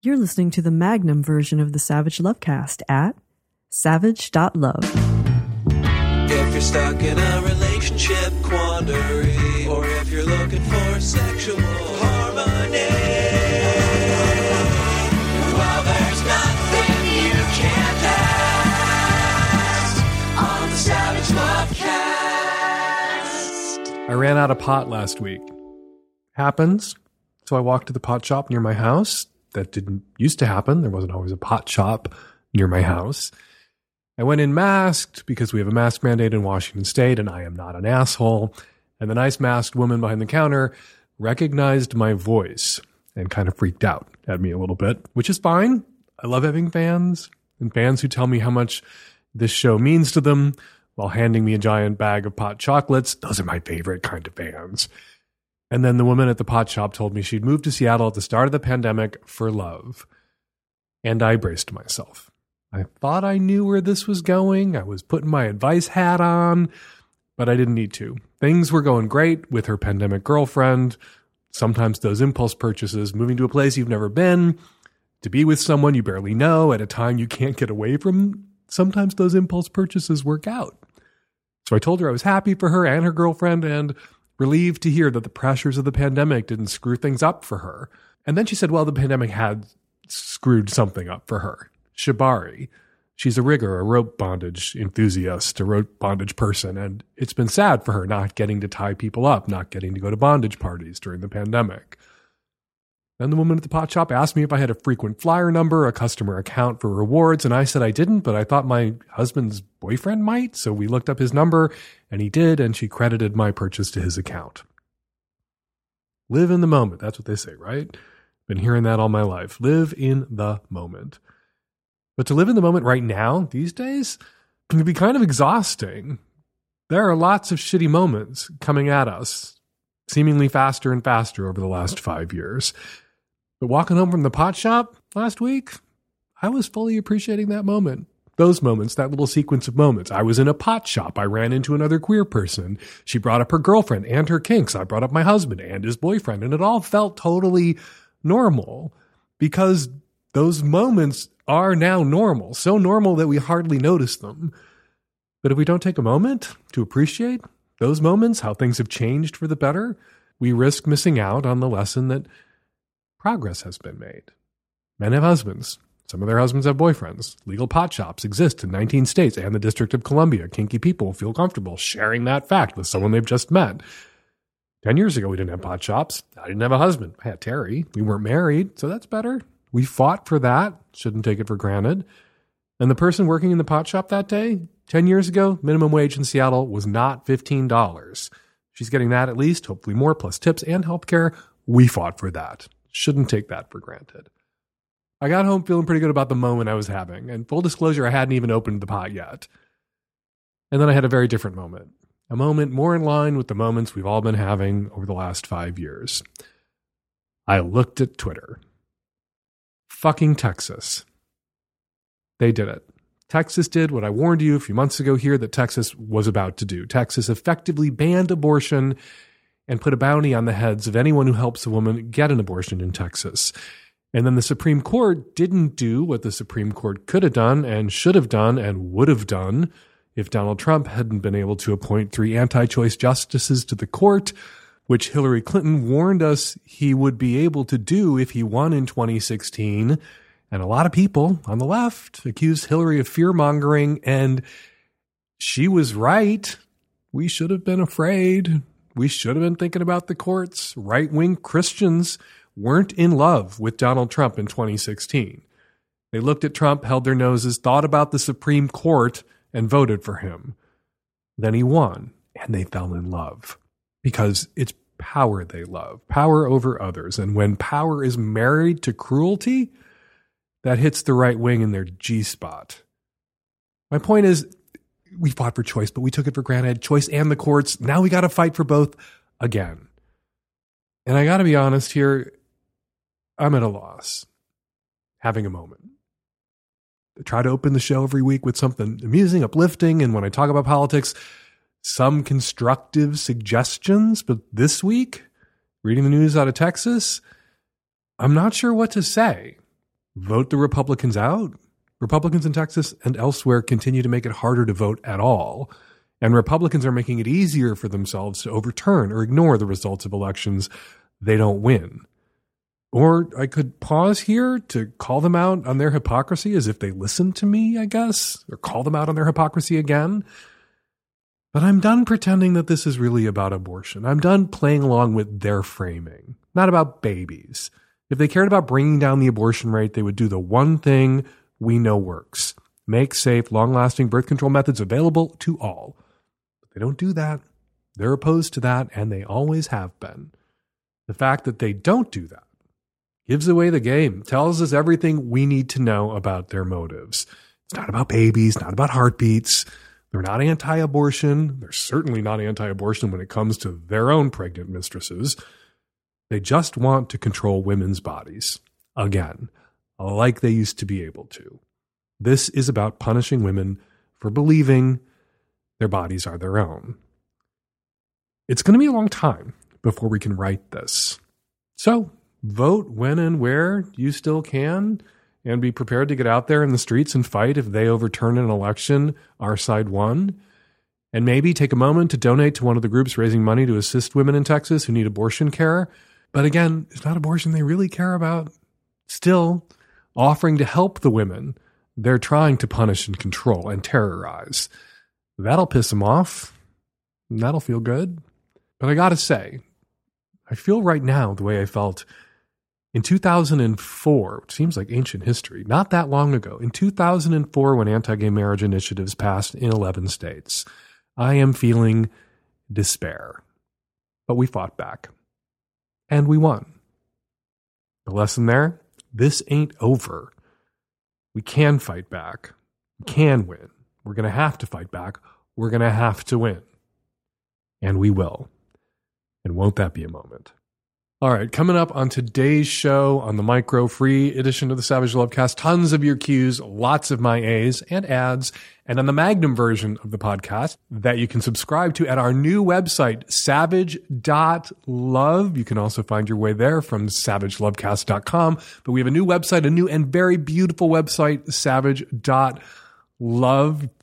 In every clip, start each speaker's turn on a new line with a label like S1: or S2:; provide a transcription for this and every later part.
S1: You're listening to the Magnum version of the Savage Lovecast at savage.love.
S2: If you're stuck in a relationship quandary, or if you're looking for sexual harmony, well, there's nothing you can't ask on the Savage Lovecast.
S3: I ran out of pot last week. Happens. So I walked to the pot shop near my house. That didn't used to happen. There wasn't always a pot shop near my house. I went in masked because we have a mask mandate in Washington state and I am not an asshole. And the nice masked woman behind the counter recognized my voice and kind of freaked out at me a little bit, which is fine. I love having fans and fans who tell me how much this show means to them while handing me a giant bag of pot chocolates. Those are my favorite kind of fans. And then the woman at the pot shop told me she'd moved to Seattle at the start of the pandemic for love. And I braced myself. I thought I knew where this was going. I was putting my advice hat on, but I didn't need to. Things were going great with her pandemic girlfriend. Sometimes those impulse purchases, moving to a place you've never been, to be with someone you barely know at a time you can't get away from, sometimes those impulse purchases work out. So I told her I was happy for her and her girlfriend and relieved to hear that the pressures of the pandemic didn't screw things up for her. And then she said, well, the pandemic had screwed something up for her. Shibari. She's a rigger, a rope bondage enthusiast, a rope bondage person, and it's been sad for her not getting to tie people up, not getting to go to bondage parties during the pandemic. Then the woman at the pot shop asked me if I had a frequent flyer number, a customer account for rewards, and I said I didn't, but I thought my husband's boyfriend might, so we looked up his number, and he did, and she credited my purchase to his account. Live in the moment. That's what they say, right? Been hearing that all my life. Live in the moment. But to live in the moment right now, these days, can be kind of exhausting. There are lots of shitty moments coming at us, seemingly faster and faster over the last five years. But walking home from the pot shop last week, I was fully appreciating that moment. Those moments, that little sequence of moments. I was in a pot shop. I ran into another queer person. She brought up her girlfriend and her kinks. I brought up my husband and his boyfriend. And it all felt totally normal because those moments are now normal. So normal that we hardly notice them. But if we don't take a moment to appreciate those moments, how things have changed for the better, we risk missing out on the lesson that progress has been made. Men have husbands. Some of their husbands have boyfriends. Legal pot shops exist in 19 states and the District of Columbia. Kinky people feel comfortable sharing that fact with someone they've just met. 10 years ago, we didn't have pot shops. I didn't have a husband. I had Terry. We weren't married, so that's better. We fought for that. Shouldn't take it for granted. And the person working in the pot shop that day, 10 years ago, minimum wage in Seattle was not $15. She's getting that at least, hopefully more, plus tips and health care. We fought for that. Shouldn't take that for granted. I got home feeling pretty good about the moment I was having. And full disclosure, I hadn't even opened the pot yet. And then I had a very different moment. A moment more in line with the moments we've all been having over the last five years. I looked at Twitter. Fucking Texas. They did it. Texas did what I warned you a few months ago here that Texas was about to do. Texas effectively banned abortion and put a bounty on the heads of anyone who helps a woman get an abortion in Texas. And then the Supreme Court didn't do what the Supreme Court could have done and should have done and would have done if Donald Trump hadn't been able to appoint three anti choice justices to the court, which Hillary Clinton warned us he would be able to do if he won in 2016. And a lot of people on the left accused Hillary of fear mongering, and she was right. We should have been afraid. We should have been thinking about the courts. Right wing Christians weren't in love with Donald Trump in 2016. They looked at Trump, held their noses, thought about the Supreme Court, and voted for him. Then he won, and they fell in love because it's power they love, power over others. And when power is married to cruelty, that hits the right wing in their G spot. My point is, we fought for choice, but we took it for granted. Choice and the courts. Now we got to fight for both again. And I got to be honest here, I'm at a loss having a moment. I try to open the show every week with something amusing, uplifting, and when I talk about politics, some constructive suggestions. But this week, reading the news out of Texas, I'm not sure what to say vote the Republicans out. Republicans in Texas and elsewhere continue to make it harder to vote at all. And Republicans are making it easier for themselves to overturn or ignore the results of elections they don't win. Or I could pause here to call them out on their hypocrisy as if they listened to me, I guess, or call them out on their hypocrisy again. But I'm done pretending that this is really about abortion. I'm done playing along with their framing, not about babies. If they cared about bringing down the abortion rate, they would do the one thing we know works make safe, long lasting birth control methods available to all. But they don't do that. They're opposed to that, and they always have been. The fact that they don't do that gives away the game, tells us everything we need to know about their motives. It's not about babies, not about heartbeats. They're not anti abortion. They're certainly not anti abortion when it comes to their own pregnant mistresses. They just want to control women's bodies. Again, like they used to be able to. This is about punishing women for believing their bodies are their own. It's going to be a long time before we can write this. So vote when and where you still can and be prepared to get out there in the streets and fight if they overturn an election our side won. And maybe take a moment to donate to one of the groups raising money to assist women in Texas who need abortion care. But again, it's not abortion they really care about. Still, offering to help the women they're trying to punish and control and terrorize. That'll piss them off. That'll feel good. But I gotta say, I feel right now the way I felt in 2004, which seems like ancient history, not that long ago, in 2004, when anti gay marriage initiatives passed in 11 states, I am feeling despair. But we fought back and we won. The lesson there this ain't over. We can fight back, we can win. We're going to have to fight back. We're going to have to win. And we will. And won't that be a moment? All right, coming up on today's show on the micro free edition of the Savage Lovecast, tons of your cues, lots of my A's and ads, and on the Magnum version of the podcast that you can subscribe to at our new website, savage.love. You can also find your way there from savagelovecast.com. But we have a new website, a new and very beautiful website, savage.love.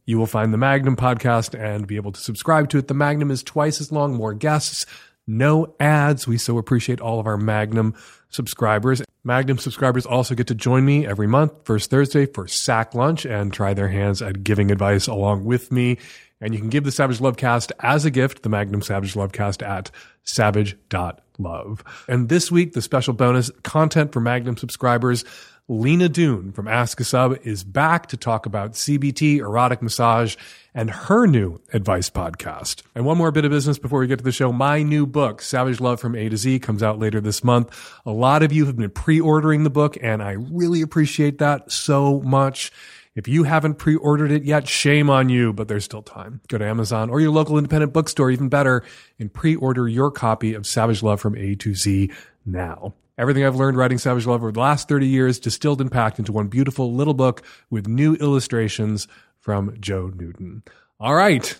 S3: You will find the Magnum podcast and be able to subscribe to it. The Magnum is twice as long, more guests no ads. We so appreciate all of our Magnum subscribers. Magnum subscribers also get to join me every month, first Thursday, for Sack Lunch and try their hands at giving advice along with me. And you can give the Savage Lovecast as a gift, the Magnum Savage Lovecast at savage.love. And this week, the special bonus content for Magnum subscribers Lina Dune from Ask a Sub is back to talk about CBT, erotic massage, and her new advice podcast. And one more bit of business before we get to the show. My new book, Savage Love from A to Z, comes out later this month. A lot of you have been pre-ordering the book, and I really appreciate that so much. If you haven't pre-ordered it yet, shame on you, but there's still time. Go to Amazon or your local independent bookstore, even better, and pre-order your copy of Savage Love from A to Z now. Everything I've learned writing Savage Love over the last 30 years distilled and packed into one beautiful little book with new illustrations from Joe Newton. All right.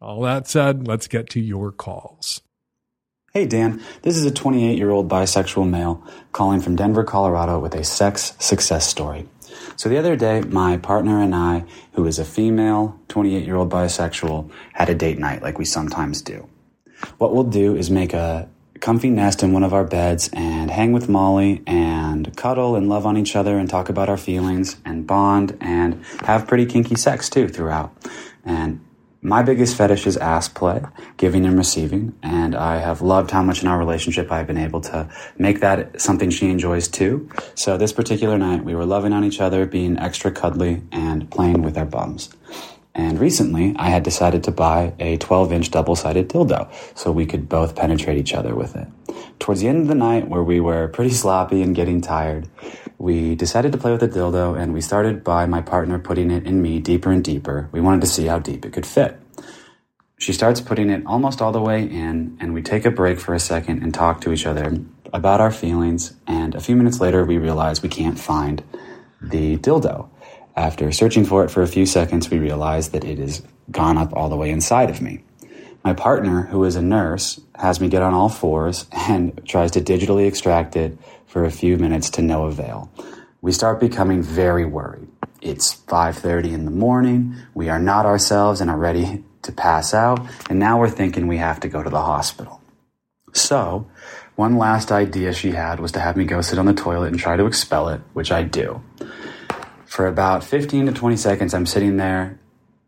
S3: All that said, let's get to your calls.
S4: Hey, Dan. This is a 28 year old bisexual male calling from Denver, Colorado with a sex success story. So the other day, my partner and I, who is a female 28 year old bisexual, had a date night like we sometimes do. What we'll do is make a comfy nest in one of our beds and hang with Molly and cuddle and love on each other and talk about our feelings and bond and have pretty kinky sex too throughout. And my biggest fetish is ass play, giving and receiving, and I have loved how much in our relationship I've been able to make that something she enjoys too. So this particular night, we were loving on each other, being extra cuddly, and playing with our bums. And recently, I had decided to buy a 12 inch double sided dildo so we could both penetrate each other with it. Towards the end of the night, where we were pretty sloppy and getting tired, we decided to play with the dildo and we started by my partner putting it in me deeper and deeper. We wanted to see how deep it could fit. She starts putting it almost all the way in, and we take a break for a second and talk to each other about our feelings. And a few minutes later, we realize we can't find the dildo. After searching for it for a few seconds, we realize that it has gone up all the way inside of me. My partner, who is a nurse, has me get on all fours and tries to digitally extract it for a few minutes to no avail. we start becoming very worried. It's 5:30 in the morning. We are not ourselves and are ready to pass out, and now we're thinking we have to go to the hospital. So, one last idea she had was to have me go sit on the toilet and try to expel it, which I do. For about 15 to 20 seconds, I'm sitting there,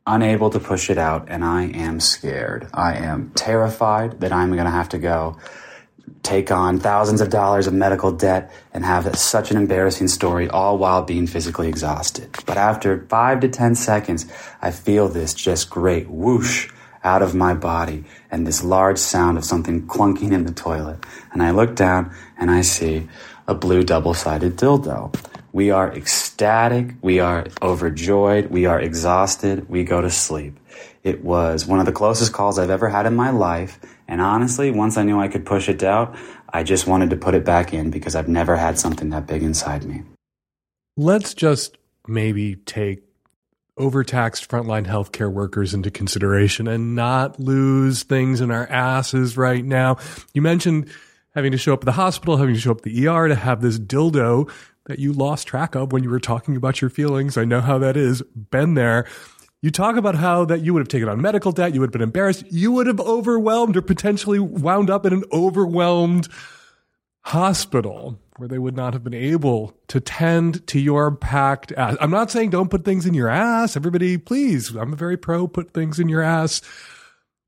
S4: unable to push it out, and I am scared. I am terrified that I'm going to have to go take on thousands of dollars of medical debt and have such an embarrassing story, all while being physically exhausted. But after five to 10 seconds, I feel this just great whoosh out of my body and this large sound of something clunking in the toilet. And I look down and I see a blue double sided dildo. We are ecstatic. We are overjoyed. We are exhausted. We go to sleep. It was one of the closest calls I've ever had in my life. And honestly, once I knew I could push it out, I just wanted to put it back in because I've never had something that big inside me.
S3: Let's just maybe take overtaxed frontline healthcare workers into consideration and not lose things in our asses right now. You mentioned having to show up at the hospital, having to show up at the ER to have this dildo that you lost track of when you were talking about your feelings. I know how that is. Been there. You talk about how that you would have taken on medical debt, you would have been embarrassed, you would have overwhelmed or potentially wound up in an overwhelmed hospital where they would not have been able to tend to your packed ass. I'm not saying don't put things in your ass. Everybody, please. I'm a very pro put things in your ass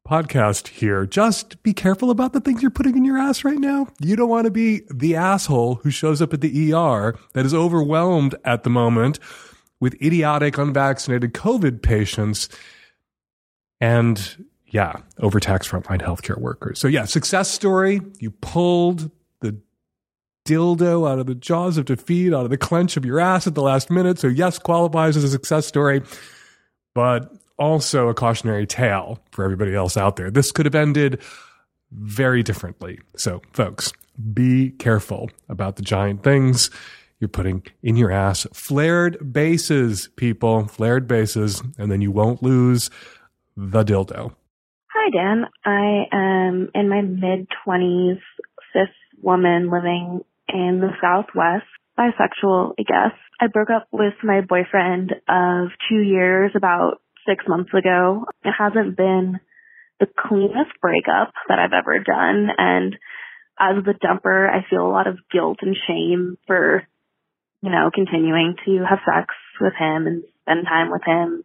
S3: podcast here. Just be careful about the things you're putting in your ass right now. You don't want to be the asshole who shows up at the ER that is overwhelmed at the moment with idiotic unvaccinated COVID patients and yeah, overtaxed frontline healthcare workers. So yeah, success story. You pulled the dildo out of the jaws of defeat, out of the clench of your ass at the last minute. So yes, qualifies as a success story, but also a cautionary tale for everybody else out there. This could have ended very differently. So folks, be careful about the giant things you're putting in your ass. Flared bases, people, flared bases, and then you won't lose the dildo.
S5: Hi, Dan. I am in my mid 20s, cis woman living in the Southwest, bisexual, I guess. I broke up with my boyfriend of two years about six months ago. It hasn't been the cleanest breakup that I've ever done. And as the dumper, I feel a lot of guilt and shame for you know, continuing to have sex with him and spend time with him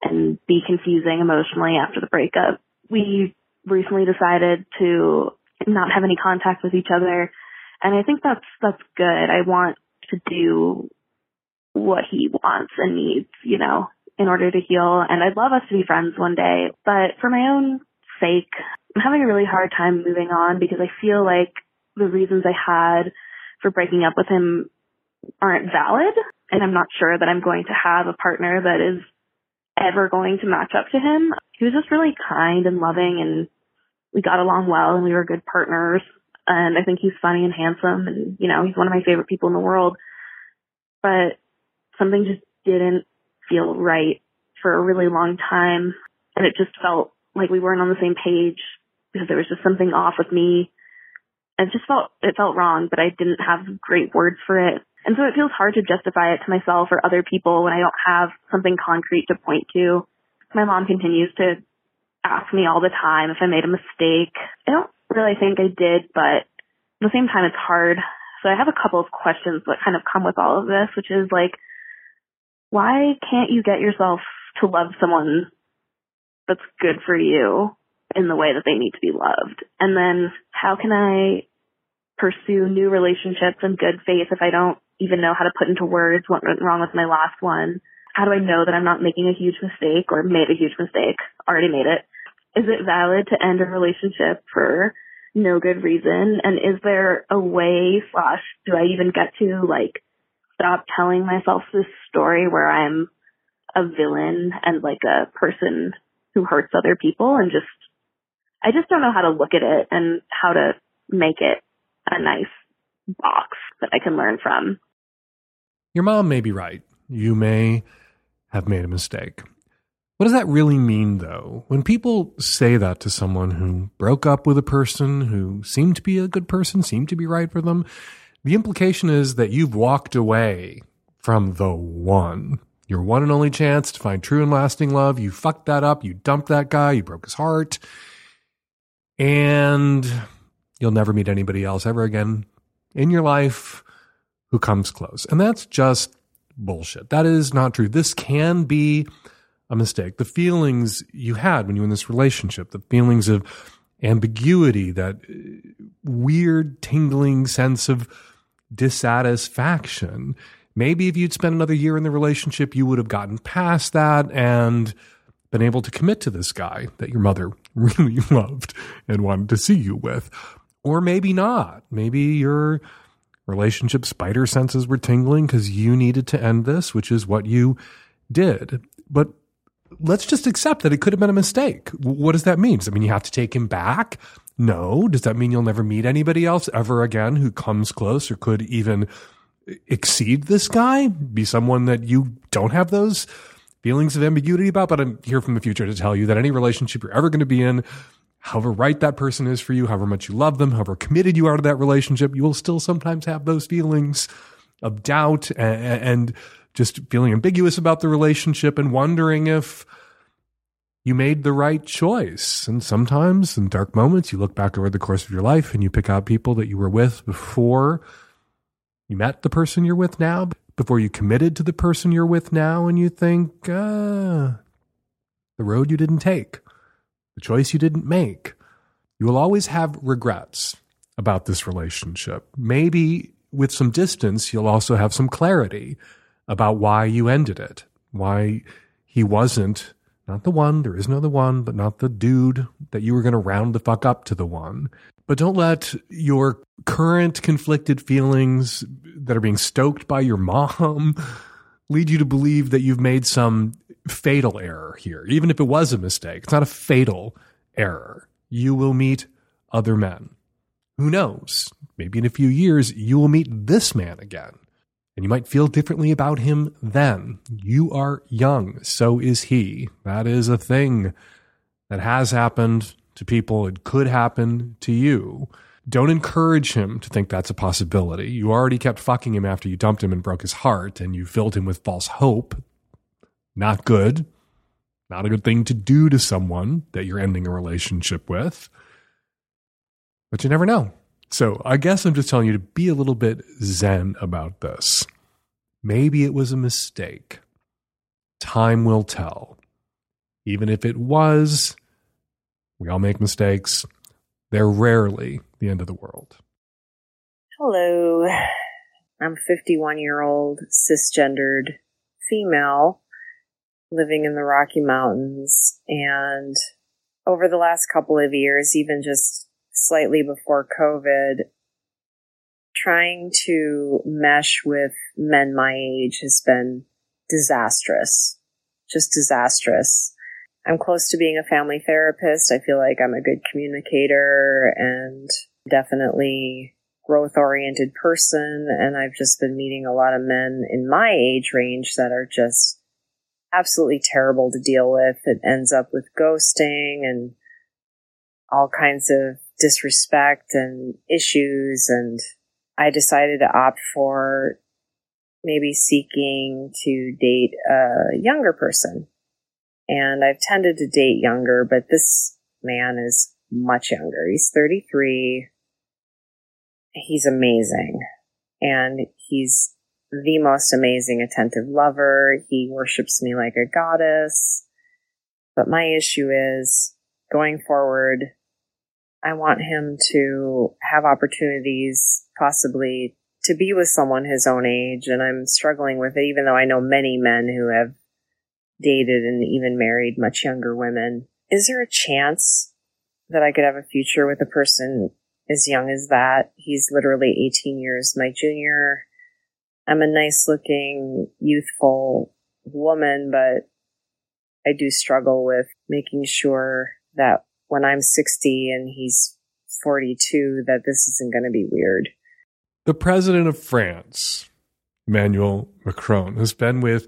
S5: and be confusing emotionally after the breakup. We recently decided to not have any contact with each other and I think that's that's good. I want to do what he wants and needs, you know, in order to heal and I'd love us to be friends one day, but for my own sake, I'm having a really hard time moving on because I feel like the reasons I had for breaking up with him aren't valid. And I'm not sure that I'm going to have a partner that is ever going to match up to him. He was just really kind and loving and we got along well and we were good partners. And I think he's funny and handsome and, you know, he's one of my favorite people in the world. But something just didn't feel right for a really long time. And it just felt like we weren't on the same page because there was just something off with me. It just felt, it felt wrong, but I didn't have great words for it. And so it feels hard to justify it to myself or other people when I don't have something concrete to point to. My mom continues to ask me all the time if I made a mistake. I don't really think I did, but at the same time, it's hard. So I have a couple of questions that kind of come with all of this, which is like, why can't you get yourself to love someone that's good for you in the way that they need to be loved? And then how can I pursue new relationships in good faith if I don't even know how to put into words what went wrong with my last one? How do I know that I'm not making a huge mistake or made a huge mistake? Already made it. Is it valid to end a relationship for no good reason? And is there a way slash do I even get to like stop telling myself this story where I'm a villain and like a person who hurts other people and just I just don't know how to look at it and how to make it a nice box that I can learn from.
S3: Your mom may be right. You may have made a mistake. What does that really mean, though? When people say that to someone who broke up with a person who seemed to be a good person, seemed to be right for them, The implication is that you've walked away from the one. Your one and only chance to find true and lasting love. You fucked that up. You dumped that guy. You broke his heart. And you'll never meet anybody else ever again in your life who comes close. And that's just bullshit. That is not true. This can be a mistake. The feelings you had when you were in this relationship, the feelings of ambiguity, that weird tingling sense of dissatisfaction. Maybe if you'd spent another year in the relationship, you would have gotten past that and been able to commit to this guy that your mother really loved and wanted to see you with. Or maybe not. Maybe your relationship spider senses were tingling because you needed to end this, which is what you did. But let's just accept that it could have been a mistake. What does that mean? Does that mean you have to take him back? No. Does that mean you'll never meet anybody else ever again who comes close or could even exceed this guy? Be someone that you don't have those feelings of ambiguity about? But I'm here from the future to tell you that any relationship you're ever going to be in, however right that person is for you, however much you love them, however committed you are to that relationship, you will still sometimes have those feelings of doubt and, and just feeling ambiguous about the relationship and wondering if you made the right choice. And sometimes in dark moments, you look back over the course of your life and you pick out people that you were with before you met the person you're with now, before you committed to the person you're with now, and you think, ah, the road you didn't take, the choice you didn't make. You will always have regrets about this relationship. Maybe with some distance, you'll also have some clarity about why you ended it, why he wasn't not the one, there is no one, but not the dude that you were going to round the fuck up to the one. But don't let your current conflicted feelings that are being stoked by your mom lead you to believe that you've made some fatal error here. Even if it was a mistake, it's not a fatal error. You will meet other men. Who knows? Maybe in a few years, you will meet this man again. And you might feel differently about him then. You are young. So is he. That is a thing that has happened to people. It could happen to you. Don't encourage him to think that's a possibility. You already kept fucking him after you dumped him and broke his heart, and you filled him with false hope. Not good. Not a good thing to do to someone that you're ending a relationship with. But you never know. So I guess I'm just telling you to be a little bit zen about this. Maybe it was a mistake. Time will tell. Even if it was, we all make mistakes. They're rarely the end of the world.
S6: Hello. I'm 51 year old cisgendered female living in the Rocky Mountains. And over the last couple of years, even just slightly before COVID, trying to mesh with men my age has been disastrous. Just disastrous. I'm close to being a family therapist. I feel like I'm a good communicator and definitely growth oriented person. And I've just been meeting a lot of men in my age range that are just absolutely terrible to deal with. It ends up with ghosting and all kinds of disrespect and issues. And I decided to opt for maybe seeking to date a younger person. And I've tended to date younger, but this man is much younger. He's 33. He's amazing. And he's the most amazing, attentive lover. He worships me like a goddess. But my issue is going forward, I want him to have opportunities possibly to be with someone his own age. And I'm struggling with it, even though I know many men who have dated and even married much younger women. Is there a chance that I could have a future with a person as young as that? He's literally 18 years my junior. I'm a nice looking, youthful woman, but I do struggle with making sure that when I'm 60 and he's 42, that this isn't going to be weird.
S3: The president of France, Emmanuel Macron, has been with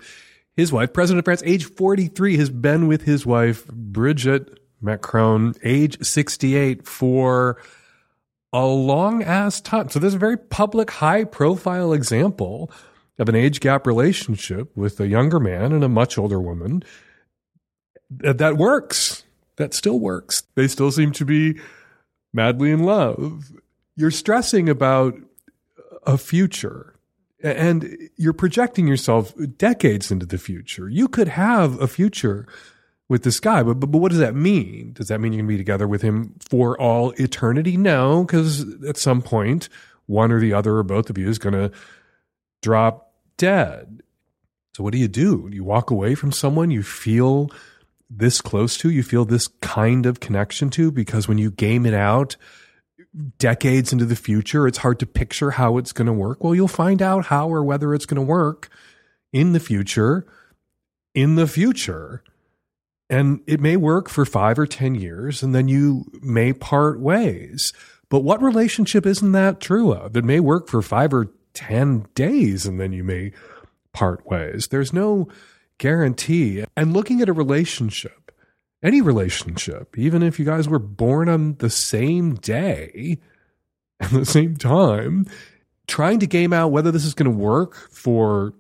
S3: his wife, President of France, age 43, has been with his wife, Brigitte Macron, age 68, for a long ass time. So there's a very public, high profile example of an age gap relationship with a younger man and a much older woman that, that works. That still works. They still seem to be madly in love. You're stressing about a future and you're projecting yourself decades into the future. You could have a future with this guy, but, but, but what does that mean? Does that mean you're going to be together with him for all eternity? No, because at some point, one or the other or both of you is going to drop dead. So what do you do? You walk away from someone you feel this close to, you feel this kind of connection to, because when you game it out decades into the future, it's hard to picture how it's going to work. Well, you'll find out how or whether it's going to work in the future, in the future. And it may work for five or 10 years, and then you may part ways. But what relationship isn't that true of? It may work for five or 10 days, and then you may part ways. There's no guarantee. And looking at a relationship, any relationship, even if you guys were born on the same day at the same time, trying to game out whether this is going to work for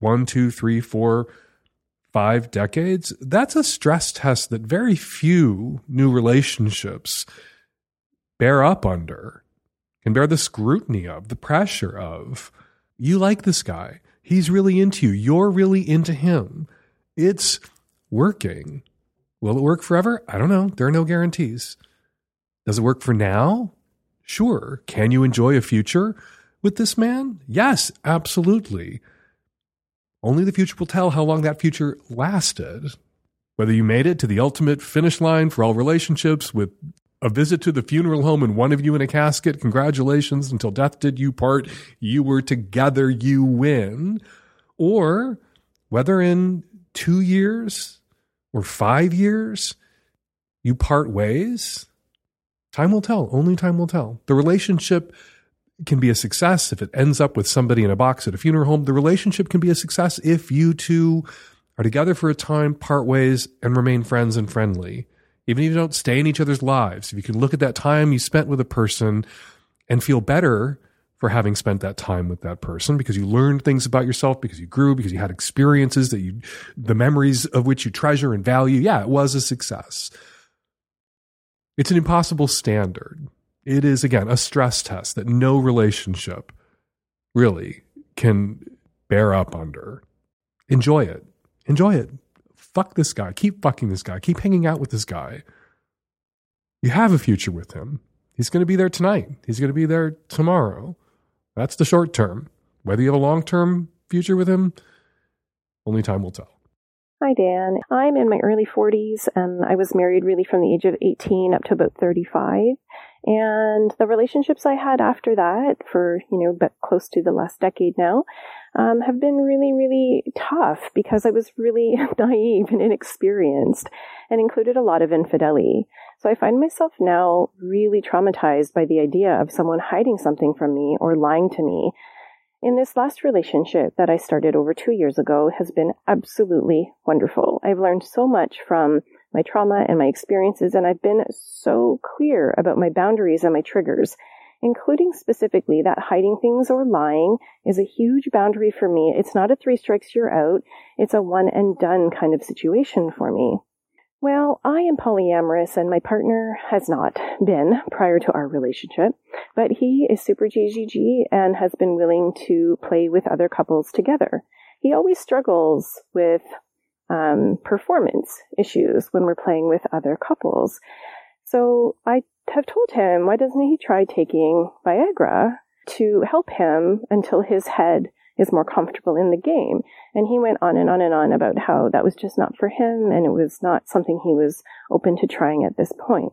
S3: one, two, three, four, five decades, that's a stress test that very few new relationships bear up under, can bear the scrutiny of, the pressure of. You like this guy. He's really into you. You're really into him. It's working. Will it work forever? I don't know. There are no guarantees. Does it work for now? Sure. Can you enjoy a future with this man? Yes, absolutely. Only the future will tell how long that future lasted. Whether you made it to the ultimate finish line for all relationships with a visit to the funeral home and one of you in a casket. Congratulations. Until death did you part. You were together. You win. Or whether in two years or five years you part ways, time will tell. Only time will tell. The relationship can be a success if it ends up with somebody in a box at a funeral home. The relationship can be a success if you two are together for a time, part ways, and remain friends and friendly even if you don't stay in each other's lives, if you can look at that time you spent with a person and feel better for having spent that time with that person because you learned things about yourself, because you grew, because you had experiences that you, the memories of which you treasure and value. Yeah, it was a success. It's an impossible standard. It is, again, a stress test that no relationship really can bear up under. Enjoy it. Enjoy it fuck this guy, keep fucking this guy, keep hanging out with this guy. You have a future with him. He's going to be there tonight. He's going to be there tomorrow. That's the short term. Whether you have a long term future with him, only time will tell.
S7: Hi, Dan. I'm in my early 40s and I was married really from the age of 18 up to about 35. And the relationships I had after that for, you know, but close to the last decade now, um, have been really, really tough because I was really naive and inexperienced and included a lot of infidelity. So I find myself now really traumatized by the idea of someone hiding something from me or lying to me. In this last relationship that I started over two years ago has been absolutely wonderful. I've learned so much from my trauma and my experiences, and I've been so clear about my boundaries and my triggers, including specifically that hiding things or lying is a huge boundary for me. It's not a three strikes you're out. It's a one and done kind of situation for me. Well, I am polyamorous and my partner has not been prior to our relationship, but he is super GGG and has been willing to play with other couples together. He always struggles with um, performance issues when we're playing with other couples. So I have told him, why doesn't he try taking Viagra to help him until his head is more comfortable in the game? And he went on and on and on about how that was just not for him and it was not something he was open to trying at this point.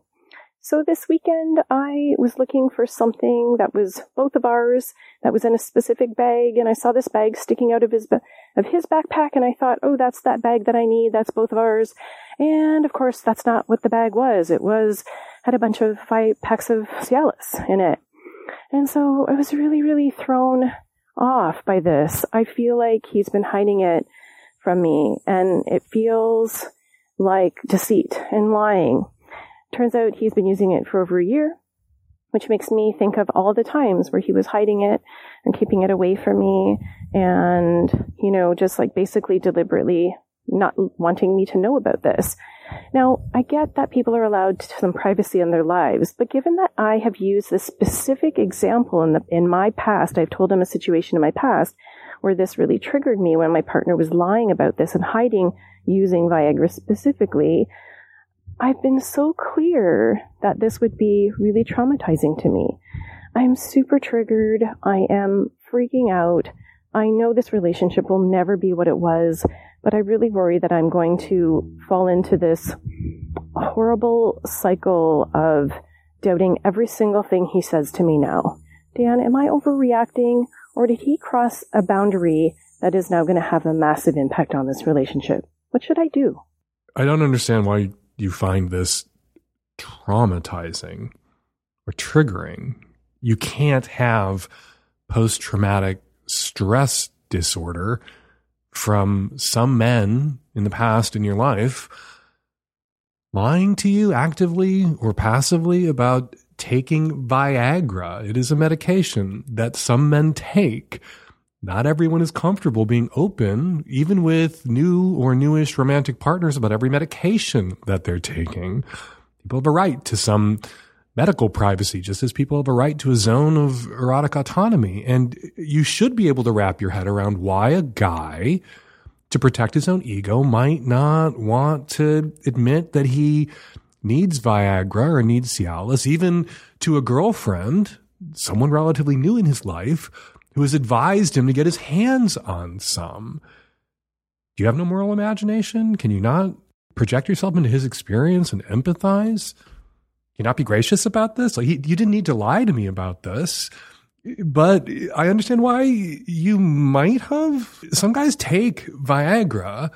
S7: So this weekend I was looking for something that was both of ours, that was in a specific bag, and I saw this bag sticking out of his of his backpack, and I thought, oh, that's that bag that I need. That's both of ours. And of course, that's not what the bag was. It was had a bunch of five packs of Cialis in it, and so I was really, really thrown off by this. I feel like he's been hiding it from me, and it feels like deceit and lying Turns out he's been using it for over a year. which makes me think of all the times where he was hiding it and keeping it away from me and, you know, just like basically deliberately not wanting me to know about this. Now, I get that people are allowed some privacy in their lives, but given that I have used this specific example in the, in my past, I've told him a situation in my past where this really triggered me when my partner was lying about this and hiding using Viagra specifically. I've been so clear that this would be really traumatizing to me. I'm super triggered. I am freaking out. I know this relationship will never be what it was, but I really worry that I'm going to fall into this horrible cycle of doubting every single thing he says to me now. Dan, am I overreacting or did he cross a boundary that is now going to have a massive impact on this relationship? What should I do?
S3: I don't understand why you find this traumatizing or triggering. You can't have post traumatic stress disorder from some men in the past in your life lying to you actively or passively about taking Viagra. It is a medication that some men take. Not everyone is comfortable being open, even with new or newish romantic partners, about every medication that they're taking. People have a right to some medical privacy, just as people have a right to a zone of erotic autonomy. And you should be able to wrap your head around why a guy, to protect his own ego, might not want to admit that he needs Viagra or needs Cialis, even to a girlfriend, someone relatively new in his life, who has advised him to get his hands on some. Do you have no moral imagination? Can you not project yourself into his experience and empathize? Can you not be gracious about this? Like, he, you didn't need to lie to me about this. But I understand why you might have. Some guys take Viagra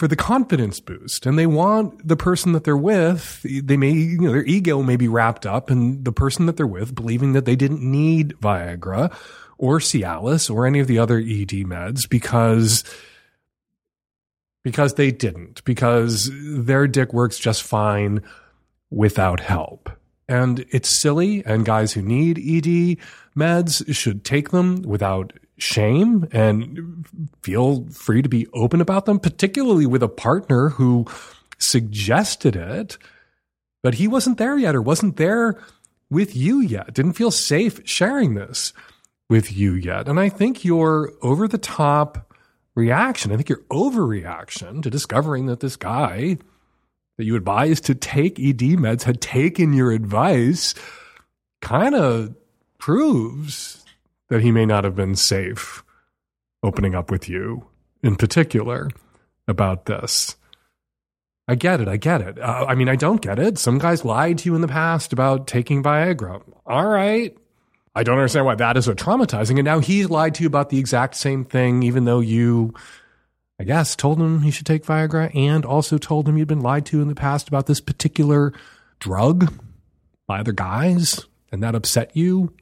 S3: for the confidence boost and they want the person that they're with, they may, you know, their ego may be wrapped up in the person that they're with believing that they didn't need Viagra or Cialis or any of the other ED meds because because they didn't, because their dick works just fine without help. And it's silly, and guys who need ED meds should take them without shame and feel free to be open about them, particularly with a partner who suggested it, but he wasn't there yet or wasn't there with you yet, didn't feel safe sharing this with you yet. And I think your over the top reaction, I think your overreaction to discovering that this guy that you advised to take ED meds had taken your advice kind of proves that he may not have been safe opening up with you in particular about this. I get it. I get it. Uh, I mean, I don't get it. Some guys lied to you in the past about taking Viagra. All right. I don't understand why that is so traumatizing. And now he's lied to you about the exact same thing, even though you I guess, told him he should take Viagra and also told him you'd been lied to in the past about this particular drug by other guys, and that upset you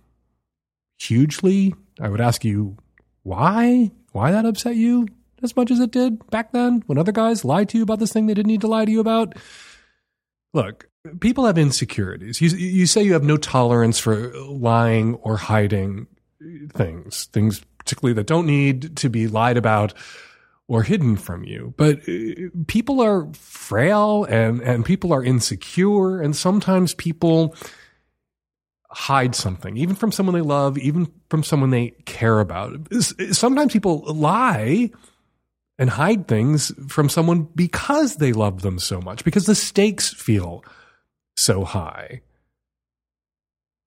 S3: hugely. I would ask you why? Why that upset you as much as it did back then when other guys lied to you about this thing they didn't need to lie to you about? Look, people have insecurities. You, you say you have no tolerance for lying or hiding things, things particularly that don't need to be lied about or hidden from you. But uh, people are frail and, and people are insecure. And sometimes people hide something, even from someone they love, even from someone they care about. Sometimes people lie and hide things from someone because they love them so much, because the stakes feel so high.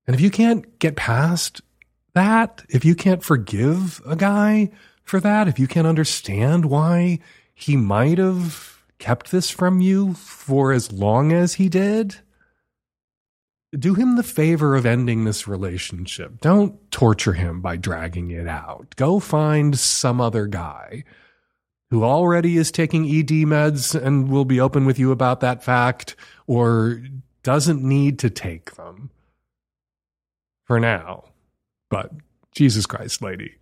S3: And if you can't get past that, if you can't forgive a guy for that, if you can't understand why he might have kept this from you for as long as he did, do him the favor of ending this relationship. Don't torture him by dragging it out. Go find some other guy who already is taking ED meds and will be open with you about that fact or doesn't need to take them for now. But Jesus Christ, lady,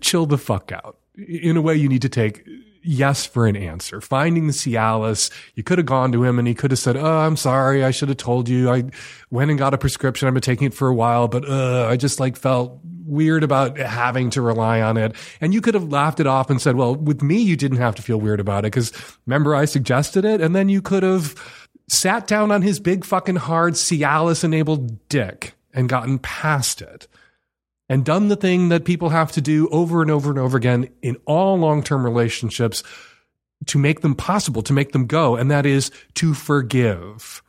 S3: chill the fuck out. In a way, you need to take yes for an answer. Finding the Cialis, you could have gone to him and he could have said, "Oh, I'm sorry, I should have told you. I went and got a prescription. I've been taking it for a while, but uh, I just like felt weird about having to rely on it." And you could have laughed it off and said, "Well, with me, you didn't have to feel weird about it because remember I suggested it." And then you could have sat down on his big fucking hard Cialis enabled dick and gotten past it and done the thing that people have to do over and over and over again in all long term relationships to make them possible, to make them go, and that is to forgive.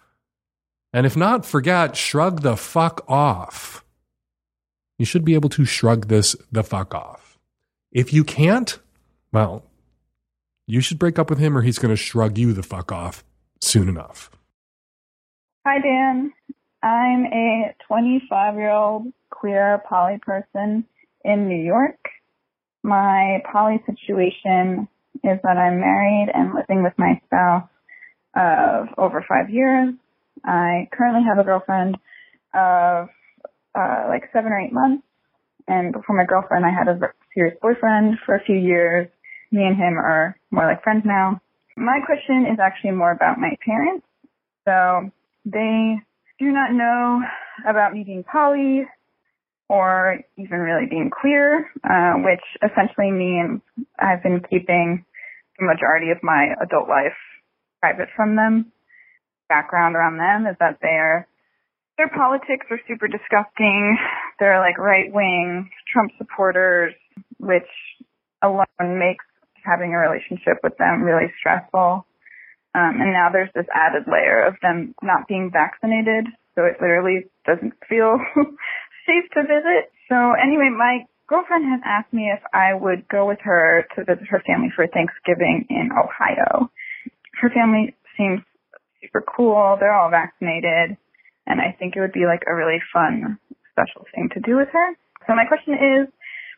S3: And if not, forget, shrug the fuck off. You should be able to shrug this the fuck off. If you can't, well, you should break up with him or he's going to shrug you the fuck off soon enough.
S8: Hi, Dan. I'm a 25 year old queer poly person in New York. My poly situation is that I'm married and living with my spouse of over five years. I currently have a girlfriend of uh, like seven or eight months. And before my girlfriend, I had a serious boyfriend for a few years. Me and him are more like friends now. My question is actually more about my parents. So they do not know about me being poly or even really being queer, uh, which essentially means I've been keeping the majority of my adult life private from them. Background around them is that they're their politics are super disgusting. They're like right wing Trump supporters, which alone makes having a relationship with them really stressful. Um, and now there's this added layer of them not being vaccinated, so it literally doesn't feel safe to visit. So anyway, my girlfriend has asked me if I would go with her to visit her family for Thanksgiving in Ohio. Her family seems super cool. They're all vaccinated, and I think it would be like a really fun, special thing to do with her. So my question is,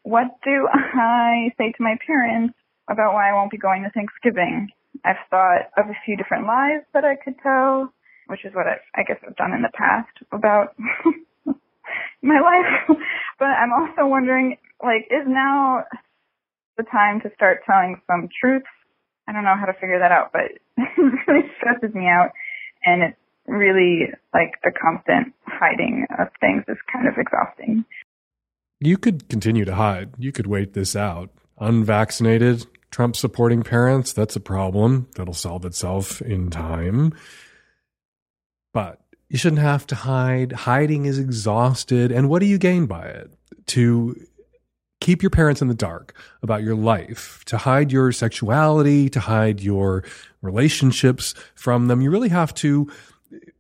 S8: what do I say to my parents about why I won't be going to Thanksgiving? I've thought of a few different lies that I could tell, which is what I've, I guess I've done in the past about my life. but I'm also wondering, like, is now the time to start telling some truths? I don't know how to figure that out, but it really stresses me out. And it's really like the constant hiding of things is kind of exhausting.
S3: You could continue to hide. You could wait this out. Unvaccinated, Trump supporting parents, that's a problem that'll solve itself in time. But you shouldn't have to hide. Hiding is exhausted. And what do you gain by it? To keep your parents in the dark about your life, to hide your sexuality, to hide your relationships from them. You really have to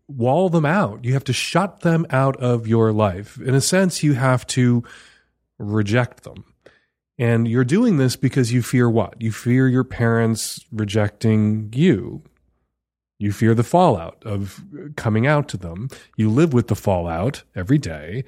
S3: wall them out. You have to shut them out of your life. In a sense, you have to reject them. And you're doing this because you fear what? You fear your parents rejecting you. You fear the fallout of uh, coming out to them. You live with the fallout every day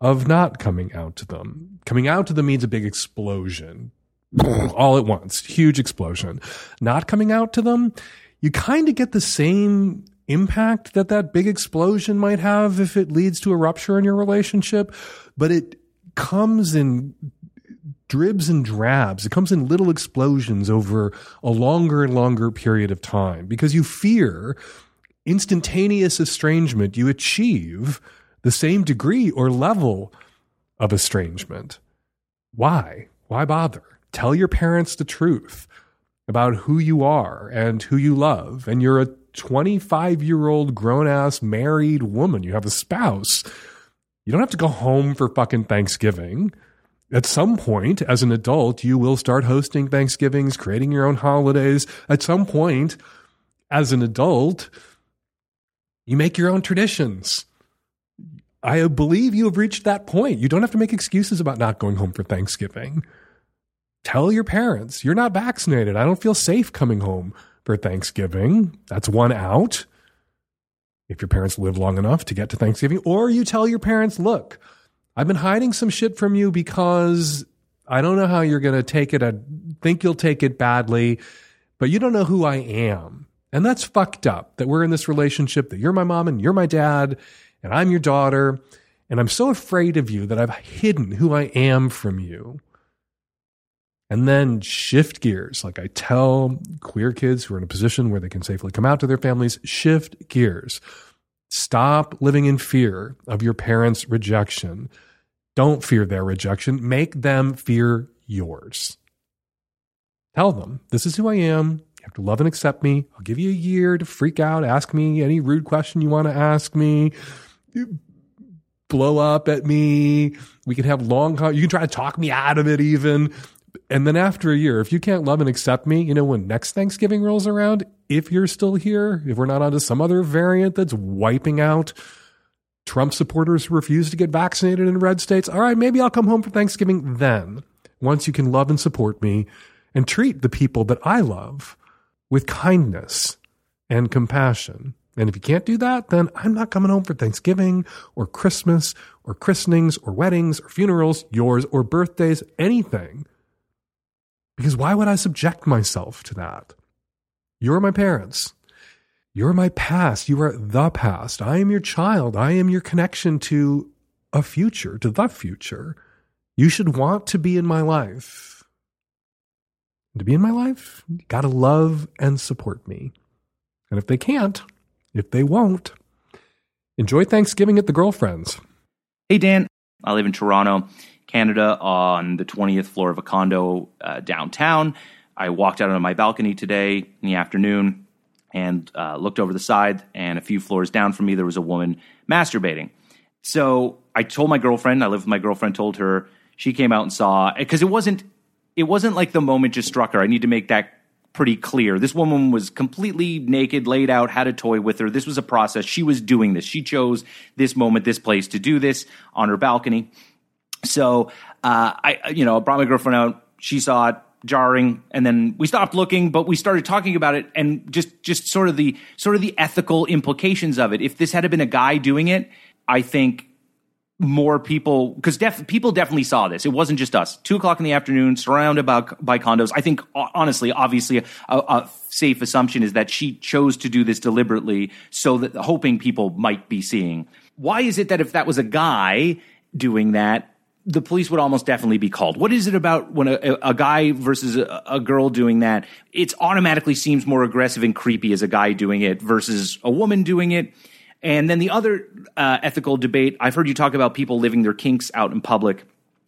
S3: of not coming out to them. Coming out to them means a big explosion all at once, huge explosion. Not coming out to them, you kind of get the same impact that that big explosion might have if it leads to a rupture in your relationship, but it comes in dribs and drabs. It comes in little explosions over a longer and longer period of time because you fear instantaneous estrangement. You achieve the same degree or level of estrangement. Why? Why bother? Tell your parents the truth about who you are and who you love. And you're a 25 year old grown ass married woman. You have a spouse. You don't have to go home for fucking Thanksgiving at some point as an adult, you will start hosting Thanksgivings, creating your own holidays. At some point, as an adult, you make your own traditions. I believe you have reached that point. You don't have to make excuses about not going home for Thanksgiving. Tell your parents you're not vaccinated. I don't feel safe coming home for Thanksgiving. That's one out. If your parents live long enough to get to Thanksgiving, or you tell your parents, look, I've been hiding some shit from you because I don't know how you're going to take it. I think you'll take it badly, but you don't know who I am. And that's fucked up that we're in this relationship that you're my mom and you're my dad and I'm your daughter. And I'm so afraid of you that I've hidden who I am from you. and then shift gears. Like I tell queer kids who are in a position where they can safely come out to their families, shift gears. Stop living in fear of your parents' rejection. Don't fear their rejection. Make them fear yours. Tell them, this is who I am. You have to love and accept me. I'll give you a year to freak out. Ask me any rude question you want to ask me. Blow up at me. We can have long, you can try to talk me out of it even. And then after a year, if you can't love and accept me, you know, when next Thanksgiving rolls around, if you're still here, if we're not onto some other variant that's wiping out Trump supporters who refuse to get vaccinated in red states, all right, maybe I'll come home for Thanksgiving then, once you can love and support me and treat the people that I love with kindness and compassion. And if you can't do that, then I'm not coming home for Thanksgiving or Christmas or christenings or weddings or funerals, yours or birthdays, anything. Because why would I subject myself to that? You're my parents. You're my past. You are the past. I am your child. I am your connection to a future, to the future. You should want to be in my life. to be in my life, you got to love and support me. And if they can't, if they won't, enjoy Thanksgiving at the girlfriend's.
S9: Hey, Dan. I live in Toronto, Canada, on the 20th floor of a condo uh, downtown. I walked out on my balcony today in the afternoon and uh, looked over the side, and a few floors down from me, there was a woman masturbating. So I told my girlfriend, I live with my girlfriend, told her she came out and saw because it wasn't it wasn't like the moment just struck her. I need to make that pretty clear. This woman was completely naked, laid out, had a toy with her. This was a process. She was doing this. She chose this moment, this place to do this on her balcony. So uh, I, you know, brought my girlfriend out. She saw it jarring and then we stopped looking but we started talking about it and just just sort of the sort of the ethical implications of it if this had been a guy doing it i think more people because def, people definitely saw this. It wasn't just us. Two o'clock in the afternoon, surrounded by by condos. I think honestly, obviously, a, a, safe assumption is that she chose to do this deliberately, so that hoping people might be seeing. Why is it that if that was a guy doing that, the police would almost definitely be called. What is it about when a, a guy versus a, a, girl doing that? It automatically seems more aggressive and creepy as a guy doing it versus a woman doing it. And then the other uh, ethical debate, I've heard you talk about people living their kinks out in public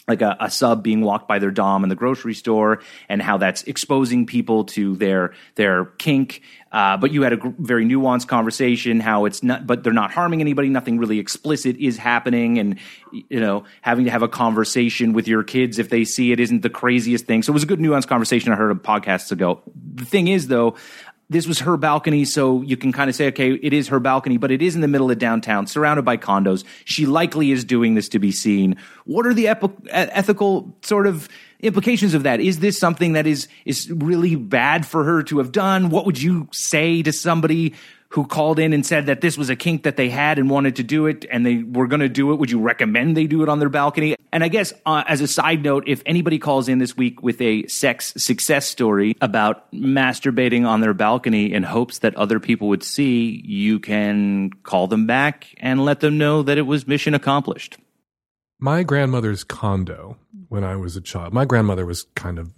S9: like a, a, sub being walked by their dom in the grocery store and how that's exposing people to their their kink. Uh, but you had a gr- very nuanced conversation how it's not but they're not harming anybody. Nothing really explicit is happening. And you know having to have a conversation with your kids if they see it isn't the craziest thing. So it was a good nuanced conversation i heard a podcasts ago. The thing is though this was her balcony, so you can kind of say, okay, it is her balcony, but it is in the middle of downtown, surrounded by condos. She likely is doing this to be seen. What are the epi- ethical sort of implications of that? Is this something that is is really bad for her to have done? What would you say to somebody who called in and said that this was a kink that they had and wanted to do it and they were going to do it, would you recommend they do it on their balcony? And I guess uh, as a side note, if anybody calls in this week with a sex success story about masturbating on their balcony in hopes that other people would see, you can call them back and let them know that it was mission accomplished.
S3: My grandmother's condo when I was a child, my grandmother was kind of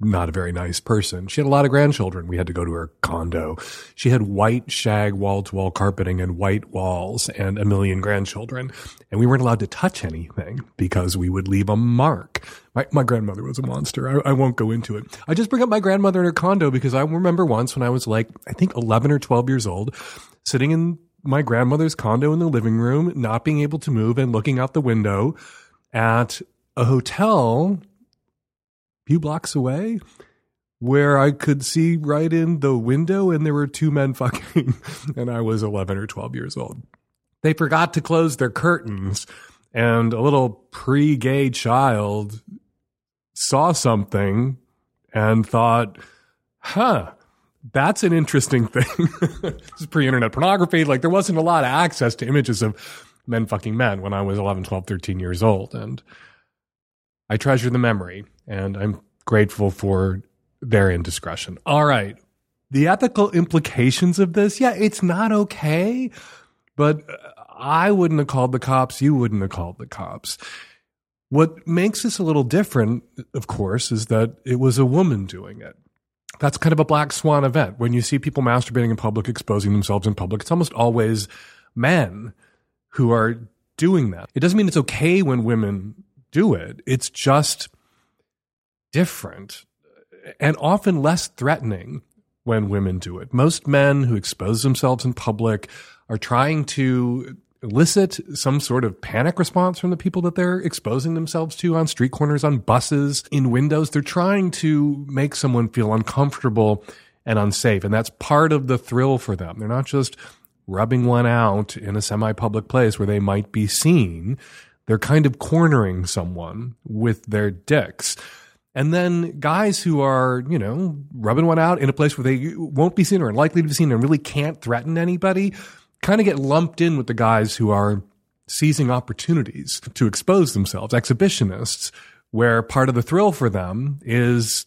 S3: not a very nice person. She had a lot of grandchildren. We had to go to her condo. She had white shag wall to wall carpeting and white walls and a million grandchildren. And we weren't allowed to touch anything because we would leave a mark. My, my grandmother was a monster. I, I won't go into it. I just bring up my grandmother in her condo because I remember once when I was like, I think 11 or 12 years old, sitting in my grandmother's condo in the living room, not being able to move and looking out the window at a hotel few blocks away where I could see right in the window and there were two men fucking and I was 11 or 12 years old. They forgot to close their curtains and a little pre-gay child saw something and thought, huh, that's an interesting thing. this is pre-internet pornography. Like there wasn't a lot of access to images of men fucking men when I was 11, 12, 13 years old. And I treasure the memory and I'm grateful for their indiscretion. All right. The ethical implications of this, yeah, it's not okay, but uh, I wouldn't have called the cops. You wouldn't have called the cops. What makes this a little different, of course, is that it was a woman doing it. That's kind of a black swan event. When you see people masturbating in public, exposing themselves in public, it's almost always men who are doing that. It doesn't mean it's okay when women do it. It's just different and often less threatening when women do it. Most men who expose themselves in public are trying to elicit some sort of panic response from the people that they're exposing themselves to on street corners, on buses, in windows. They're trying to make someone feel uncomfortable and unsafe. And that's part of the thrill for them. They're not just rubbing one out in a semi public place where they might be seen. They're kind of cornering someone with their dicks. And then guys who are, you know, rubbing one out in a place where they won't be seen or unlikely to be seen and really can't threaten anybody kind of get lumped in with the guys who are seizing opportunities to expose themselves, exhibitionists, where part of the thrill for them is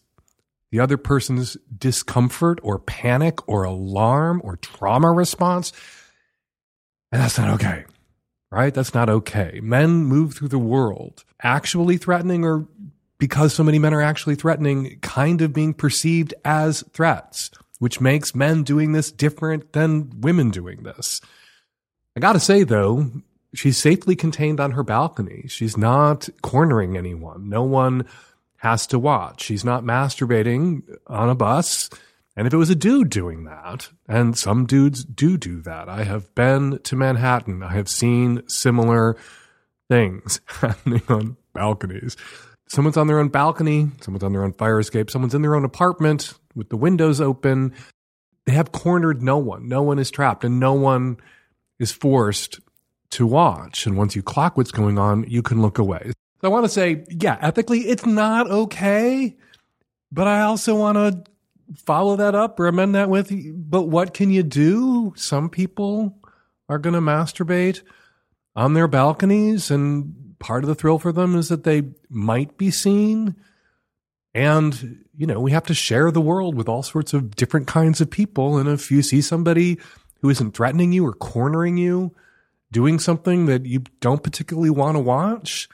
S3: the other person's discomfort or panic or alarm or trauma response. And that's not okay, right? That's not okay. Men move through the world actually threatening or because so many men are actually threatening, kind of being perceived as threats which makes men doing this different than women doing this. I gotta say though, she's safely contained on her balcony. She's not cornering anyone. No one has to watch. She's not masturbating on a bus. And if it was a dude doing that, and some dudes do do that, I have been to Manhattan. I have seen similar things happening on balconies. Someone's on their own balcony, someone's on their own fire escape, someone's in their own apartment, with the windows open. They have cornered no one. No one is trapped and no one is forced to watch. And once you clock what's going on, you can look away. So I want to say, yeah, ethically, it's not okay. But I also want to follow that up or amend that with, but what can you do? Some people are going to masturbate on their balconies and part of the thrill for them is that they might be seen and, you know, we have to share the world with all sorts of different kinds of people. And if you see somebody who isn't threatening you or cornering you, doing something that you don't particularly want to watch,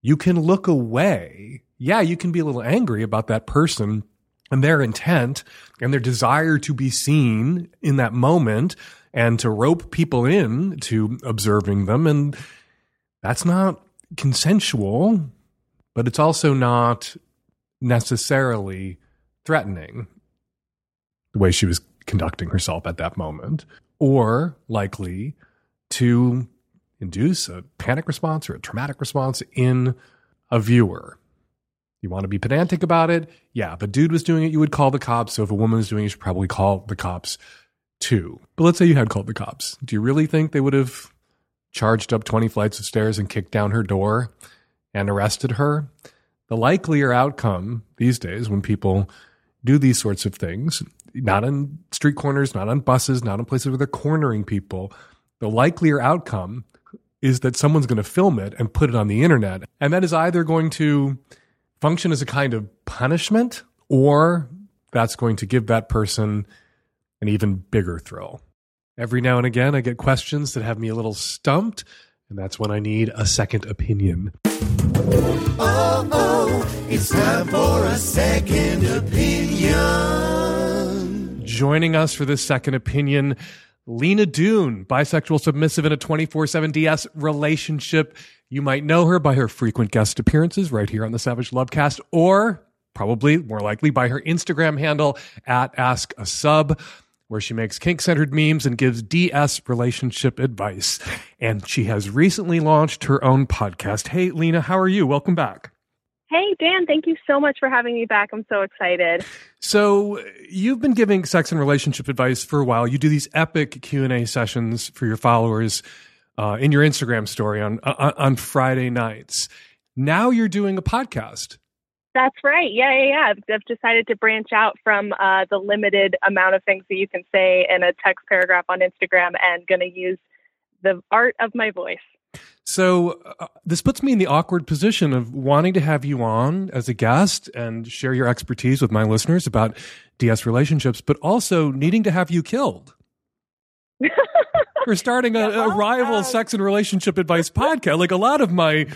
S3: you can look away. Yeah, you can be a little angry about that person and their intent and their desire to be seen in that moment and to rope people in to observing them. And that's not consensual, but it's also not necessarily threatening the way she was conducting herself at that moment, or likely to induce a panic response or a traumatic response in a viewer. You want to be pedantic about it? Yeah, if a dude was doing it, you would call the cops. So if a woman was doing it, you should probably call the cops too. But let's say you had called the cops. Do you really think they would have charged up 20 flights of stairs and kicked down her door and arrested her? the likelier outcome these days when people do these sorts of things, not on street corners, not on buses, not in places where they're cornering people, the likelier outcome is that someone's going to film it and put it on the internet. And that is either going to function as a kind of punishment or that's going to give that person an even bigger thrill. Every now and again, I get questions that have me a little stumped, and that's when I need a second opinion.
S2: Oh, oh, it's time for a second opinion.
S3: Joining us for this second opinion, Lina Dune, bisexual submissive in a 24 7 DS relationship. You might know her by her frequent guest appearances right here on the Savage Lovecast, or probably more likely by her Instagram handle at Ask a Sub where she makes kink centered memes and gives DS relationship advice. And she has recently launched her own podcast. Hey, Lina, how are you? Welcome back.
S10: Hey, Dan, thank you so much for having me back. I'm so excited.
S3: So, you've been giving sex and relationship advice for a while. You do these epic Q&A sessions for your followers uh, in your Instagram story on uh, on Friday nights. Now you're doing a podcast.
S10: That's right. Yeah, yeah, yeah. I've, I've decided to branch out from uh, the limited amount of things that you can say in a text paragraph on Instagram and going to use the art of my voice.
S3: So uh, this puts me in the awkward position of wanting to have you on as a guest and share your expertise with my listeners about DS relationships, but also needing to have you killed. We're starting a, a rival sex and relationship advice podcast. Like a lot of my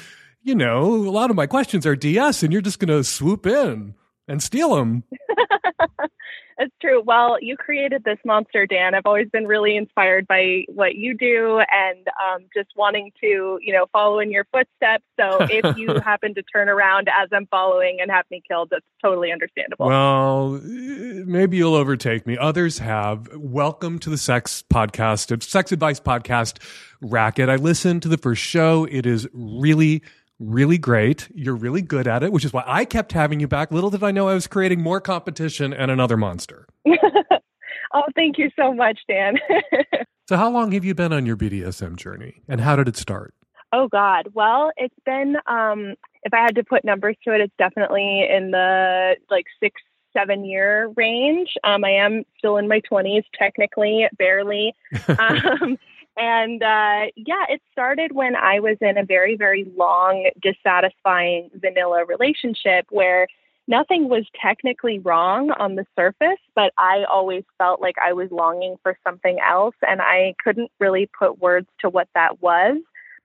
S3: you know, a lot of my questions are DS, and you're just going to swoop in and steal them.
S10: It's true. Well, you created this monster, Dan. I've always been really inspired by what you do and um, just wanting to, you know, follow in your footsteps. So if you happen to turn around as I'm following and have me killed, that's totally understandable.
S3: Well, maybe you'll overtake me. Others have. Welcome to the Sex Podcast, Sex Advice Podcast Racket. I listened to the first show. It is really really great. You're really good at it, which is why I kept having you back. Little did I know I was creating more competition and another monster.
S10: oh, thank you so much, Dan.
S3: so, how long have you been on your BDSM journey and how did it start?
S10: Oh, God. Well, it's been, um, if I had to put numbers to it, it's definitely in the like six, seven year range. Um, I am still in my 20s, technically, barely. Um, and uh, yeah, it started when I was in a very, very long, dissatisfying vanilla relationship where nothing was technically wrong on the surface, but I always felt like I was longing for something else and I couldn't really put words to what that was.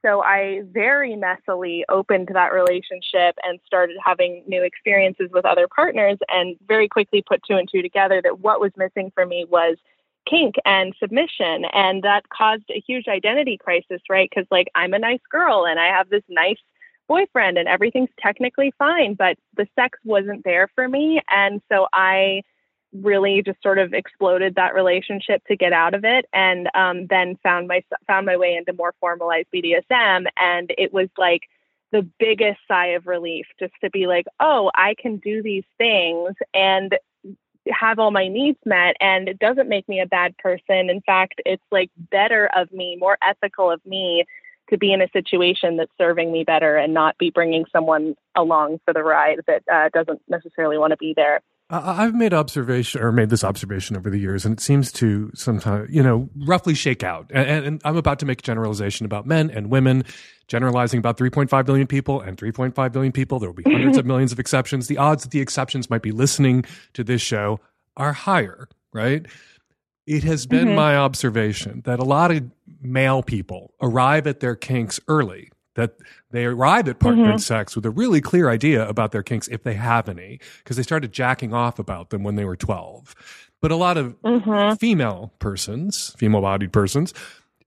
S10: So I very messily opened that relationship and started having new experiences with other partners and very quickly put two and two together that what was missing for me was kink and submission and that caused a huge identity crisis right? Because like i'm a nice girl and i have this nice boyfriend and everything's technically fine but the sex wasn't there for me and so i really just sort of exploded that relationship to get out of it and um, then found my found my way into more formalized bdsm and it was like the biggest sigh of relief just to be like oh i can do these things and have all my needs met and it doesn't make me a bad person. In fact, it's like better of me, more ethical of me to be in a situation that's serving me better and not be bringing someone along for the ride that uh, doesn't necessarily want to be there.
S3: I've made observation or made this observation over the years, and it seems to sometimes, you know, roughly shake out. And, and, I'm about to make a generalization about men and women, generalizing about 3.5 billion people and 3.5 billion people. There will be hundreds of millions of exceptions. The odds that the exceptions might be listening to this show are higher, right? It has been mm-hmm. my observation that a lot of male people arrive at their kinks early that they arrive at partner mm-hmm. sex with a really clear idea about their kinks if they have any because they started jacking off about them when they were 12 but a lot of mm-hmm. female persons female bodied persons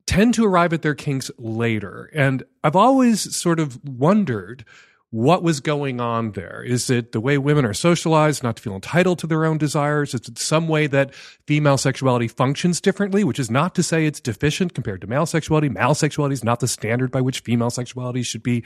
S3: tend to arrive at their kinks later and i've always sort of wondered what was going on there? Is it the way women are socialized not to feel entitled to their own desires? Is it some way that female sexuality functions differently, which is not to say it's deficient compared to male sexuality? Male sexuality is not the standard by which female sexuality should be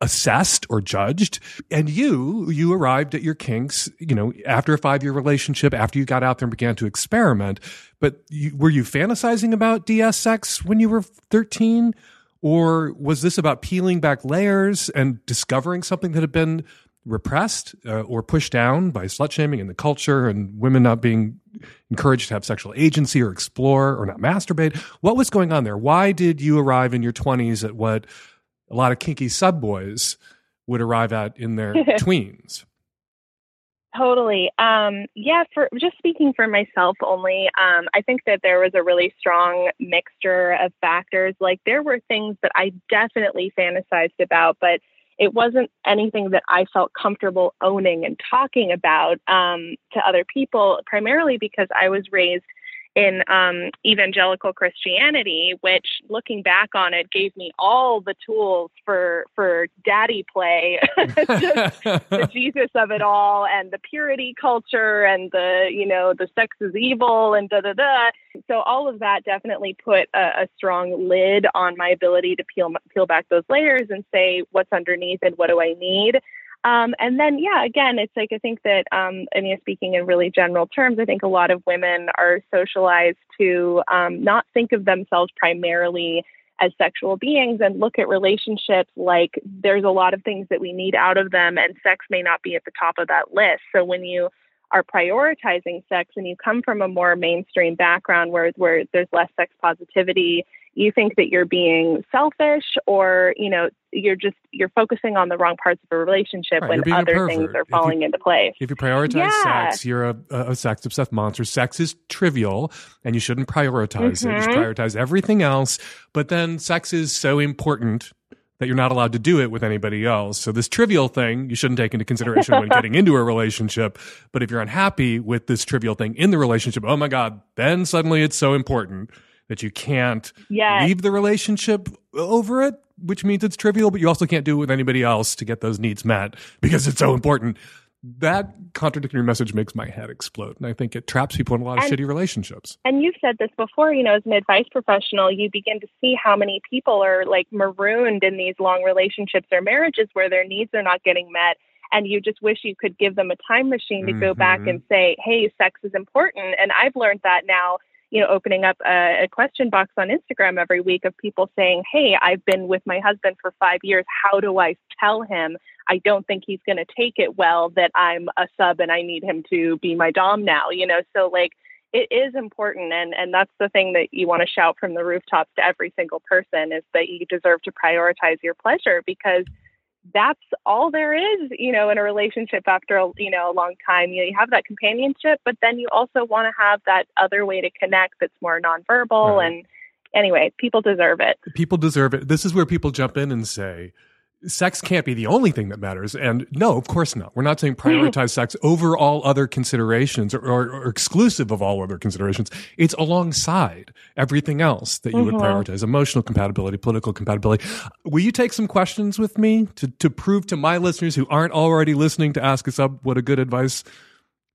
S3: assessed or judged. And you, you arrived at your kinks, you know, after a five year relationship, after you got out there and began to experiment. But you, were you fantasizing about DS sex when you were 13? Or was this about peeling back layers and discovering something that had been repressed uh, or pushed down by slut shaming in the culture and women not being encouraged to have sexual agency or explore or not masturbate? What was going on there? Why did you arrive in your 20s at what a lot of kinky sub boys would arrive at in their tweens?
S10: Totally. Um, yeah, for just speaking for myself only, um, I think that there was a really strong mixture of factors. Like there were things that I definitely fantasized about, but it wasn't anything that I felt comfortable owning and talking about um, to other people, primarily because I was raised in um, evangelical Christianity, which looking back on it gave me all the tools for for daddy play, the Jesus of it all, and the purity culture, and the you know the sex is evil, and da da da. So all of that definitely put a, a strong lid on my ability to peel peel back those layers and say what's underneath and what do I need. Um, and then, yeah, again, it's like I think that, um, mean, speaking in really general terms, I think a lot of women are socialized to um, not think of themselves primarily as sexual beings and look at relationships like there's a lot of things that we need out of them, and sex may not be at the top of that list. So when you are prioritizing sex and you come from a more mainstream background where where there's less sex positivity you think that you're being selfish or you know you're just you're focusing on the wrong parts of a relationship right, when other things are falling
S3: you,
S10: into place
S3: if you prioritize yeah. sex you're a, a sex obsessed monster sex is trivial and you shouldn't prioritize mm-hmm. it you should mm-hmm. prioritize everything else but then sex is so important that you're not allowed to do it with anybody else. So this trivial thing you shouldn't take into consideration when getting into a relationship. But if you're unhappy with this trivial thing in the relationship, oh my God, then suddenly it's so important that you can't
S10: Yes.
S3: leave the relationship over it, which means it's trivial, but you also can't do it with anybody else to get those needs met because it's so important. That contradictory message makes my head explode. And I think it traps people in a lot of
S10: And-
S3: shitty relationships.
S10: and you've said this before, you know, as an advice professional, you begin to see how many people are like marooned in these long relationships or marriages where their needs are not getting met. And you just wish you could give them a time machine to go back
S3: Mhm.
S10: and say, hey, sex is important. And I've learned that now, you know, opening up a, a question box on Instagram every week of people saying, hey, I've been with my husband for five years. How do I tell him I don't think he's going to take it well that I'm a sub and I need him to be my dom now, you know? So, like, it is important and and that's the thing that you want to shout from the rooftops to every single person is that you deserve to prioritize your pleasure because that's all there is you know in a relationship after a, you know a long time you, know, you have that companionship but then you also want to have that other way to connect that's more nonverbal
S3: Right.
S10: and anyway people deserve it
S3: people deserve it. This is where people jump in and say, sex can't be the only thing that matters. And no, of course not. We're not saying prioritize sex over all other considerations or, or, or exclusive of all other considerations. It's alongside everything else that you would
S10: Mhm.
S3: prioritize emotional compatibility, political compatibility. Will you take some questions with me to, to prove to my listeners who aren't already listening to Ask a Sub what a good advice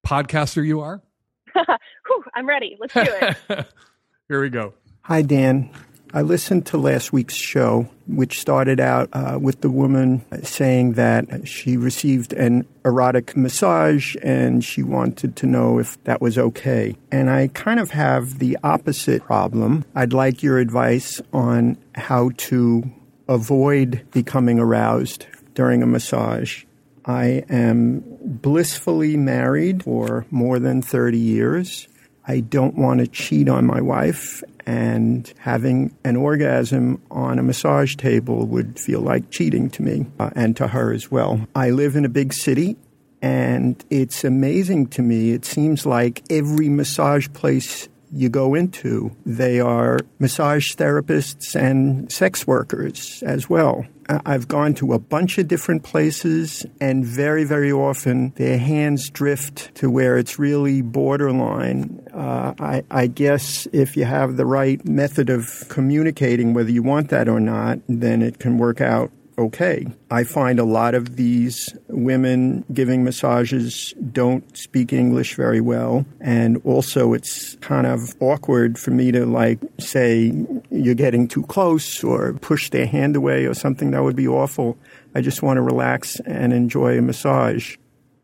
S3: podcaster you are?
S10: Whew, i'm ready let's do it
S3: Here we go.
S11: Hi, Dan. I listened to last week's show, which started out uh, with the woman saying that she received an erotic massage and she wanted to know if that was okay. And I kind of have the opposite problem. I'd like your advice on how to avoid becoming aroused during a massage. I am blissfully married for more than 30 years. I don't want to cheat on my wife, and having an orgasm on a massage table would feel like cheating to me uh, and to her as well. I live in a big city, and it's amazing to me. It seems like every massage place you go into, they are massage therapists and sex workers as well. I've gone to a bunch of different places, and very, very often their hands drift to where it's really borderline. Uh, I, I guess if you have the right method of communicating, whether you want that or not, then it can work out okay. I find a lot of these women giving massages don't speak English very well. And also, it's kind of awkward for me to, like, say, you're getting too close or push their hand away or something. That would be awful. I just want to relax and enjoy a massage.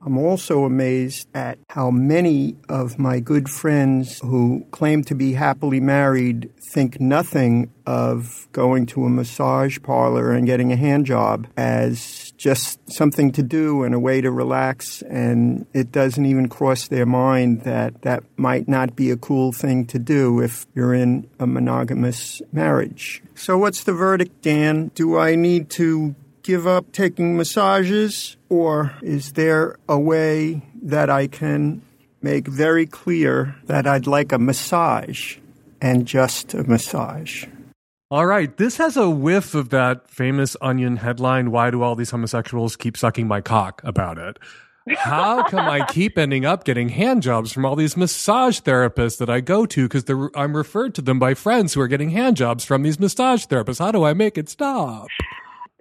S11: I'm also amazed at how many of my good friends who claim to be happily married think nothing of going to a massage parlor and getting a hand job as just something to do and a way to relax. And it doesn't even cross their mind that that might not be a cool thing to do if you're in a monogamous marriage. So, what's the verdict, Dan? Do I need to give up taking massages, or is there a way that I can make very clear that I'd like a massage and just a massage?
S3: All right. This has a whiff of that famous Onion headline, Why Do All These Homosexuals Keep Sucking My Cock about it? How come I keep ending up getting hand jobs from all these massage therapists that I go to because I'm referred to them by friends who are getting hand jobs from these massage therapists? How do I make it stop?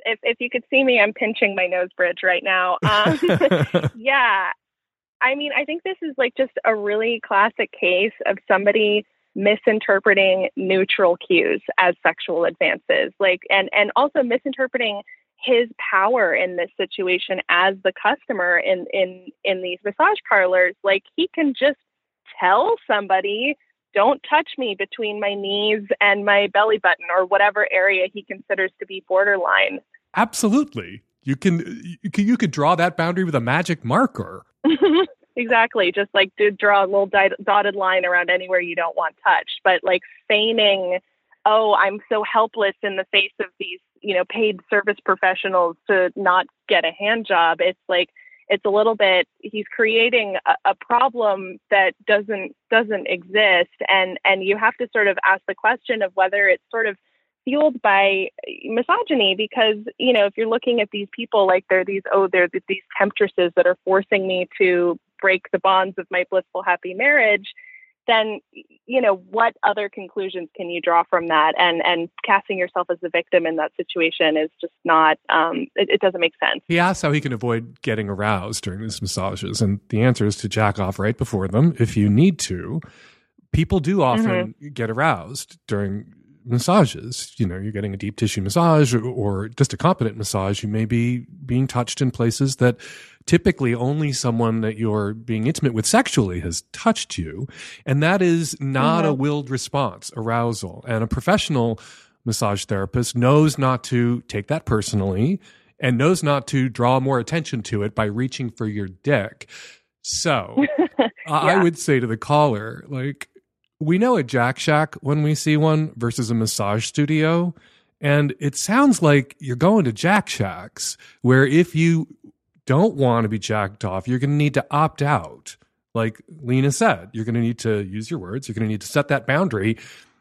S10: If, if you could see me, I'm pinching my nose bridge right now. Um, yeah. I mean, I think this is like just a really classic case of somebody misinterpreting neutral cues as sexual advances. Like, and, and also misinterpreting his power in this situation as the customer in, in, in these massage parlors. Like, he can just tell somebody, don't touch me between my knees and my belly button or whatever area he considers to be borderline.
S3: Absolutely. You can you could, you could draw that boundary with a magic marker.
S10: exactly. Just like to draw a little di- dotted line around anywhere you don't want touched, but like feigning, oh, I'm so helpless in the face of these, you know, paid service professionals to not get a hand job. It's like it's a little bit he's creating a, a problem that doesn't doesn't exist. And and you have to sort of ask the question of whether it's sort of fueled by misogyny because you know if you're looking at these people like they're these oh they're these temptresses that are forcing me to break the bonds of my blissful happy marriage then you know what other conclusions can you draw from that and and casting yourself as the victim in that situation is just not um, it, it, doesn't make sense
S3: he asks how he can avoid getting aroused during these massages and the answer is to jack off right before them if you need to people do often mm-hmm. get aroused during massages. You know, you're getting a deep tissue massage or, or, just a competent massage. You may be being touched in places that typically only someone that you're being intimate with sexually has touched you. And that is not mm-hmm. a willed response, arousal. And a professional massage therapist knows not to take that personally and knows not to draw more attention to it by reaching for your dick. So yeah. I would say to the caller, like, we know a Jack Shack when we see one versus a massage studio. And it sounds like you're going to Jack Shacks, where if you don't want to be jacked off, you're going to need to opt out. Like Lina said, you're going to need to use your words. You're going to need to set that boundary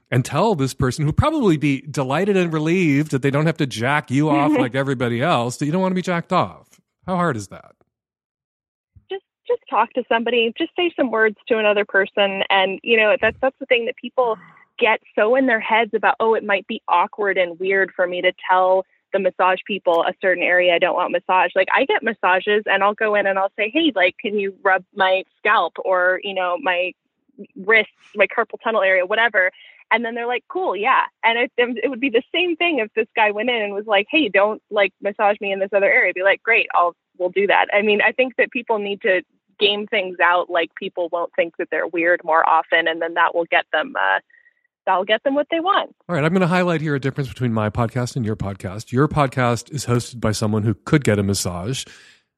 S3: and tell this person who probably be delighted and relieved that they don't have to jack you off like everybody else that you don't want to be jacked off. How hard is that?
S10: just just talk to somebody, just say some words to another person. And, you know, that's, that's the thing that people get so in their heads about, oh, it might be awkward and weird for me to tell the massage people a certain area I don't want massage. Like I get massages and I'll go in and I'll say, Hey, like, can you rub my scalp or, you know, my wrists, my carpal tunnel area, whatever. And then they're like, cool, yeah. And it, it would be the same thing if this guy went in and was like, hey, don't like massage me in this other area. Be like, great, I'll, we'll do that. I mean, I think that people need to game things out like people won't think that they're weird more often and then that will get them uh, that'll get them what they want.
S3: All right, I'm going to highlight here a difference between my podcast and your podcast. Your podcast is hosted by someone who could get a massage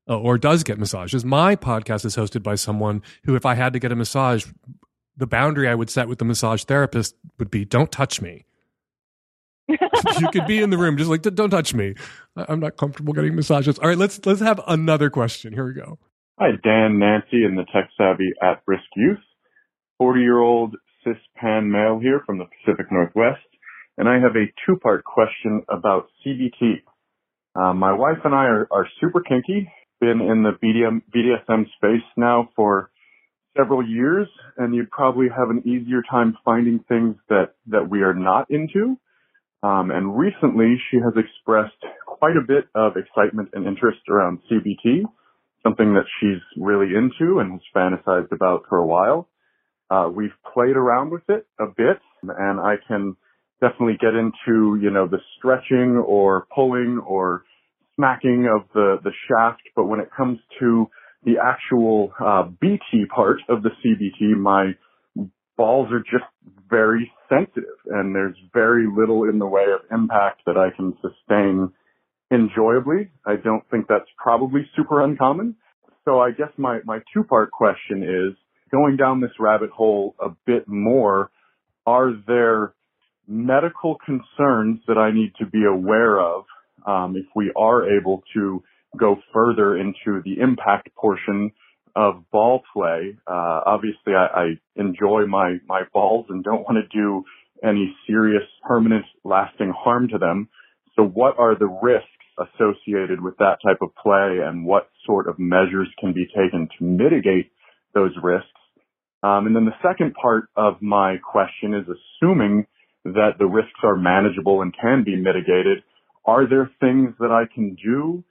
S3: uh, or does get massages. My podcast is hosted by someone who if I had to get a massage, the boundary I would set with the massage therapist would be don't touch me. you could be in the room just like don't touch me. I'm not comfortable getting massages. All right, let's let's have another question. Here we go.
S12: Hi, Dan, Nancy, and the tech savvy at risk youth. 40 year old cis pan male here from the Pacific Northwest, and I have a two part question about CBT. Uh, my wife and I are, are super kinky, been in the BDM, BDSM space now for several years, and you probably have an easier time finding things that, that we are not into. Um, and recently she has expressed quite a bit of excitement and interest around CBT something that she's really into and has fantasized about for a while. Uh, we've played around with it a bit and I can definitely get into, you know, the stretching or pulling or smacking of the, the shaft. But when it comes to the actual, uh, BT part of the CBT, my balls are just very sensitive and there's very little in the way of impact that I can sustain enjoyably. I don't think that's probably super uncommon. So I guess my, my two part question is going down this rabbit hole a bit more. Are there medical concerns that I need to be aware of um, if we are able to go further into the impact portion of ball play? Uh, obviously, I, I enjoy my my balls and don't want to do any serious, permanent, lasting harm to them. So, what are the risks associated with that type of play and what sort of measures can be taken to mitigate those risks. Um, and then the second part of my question is assuming that the risks are manageable and can be mitigated, are there things that I can do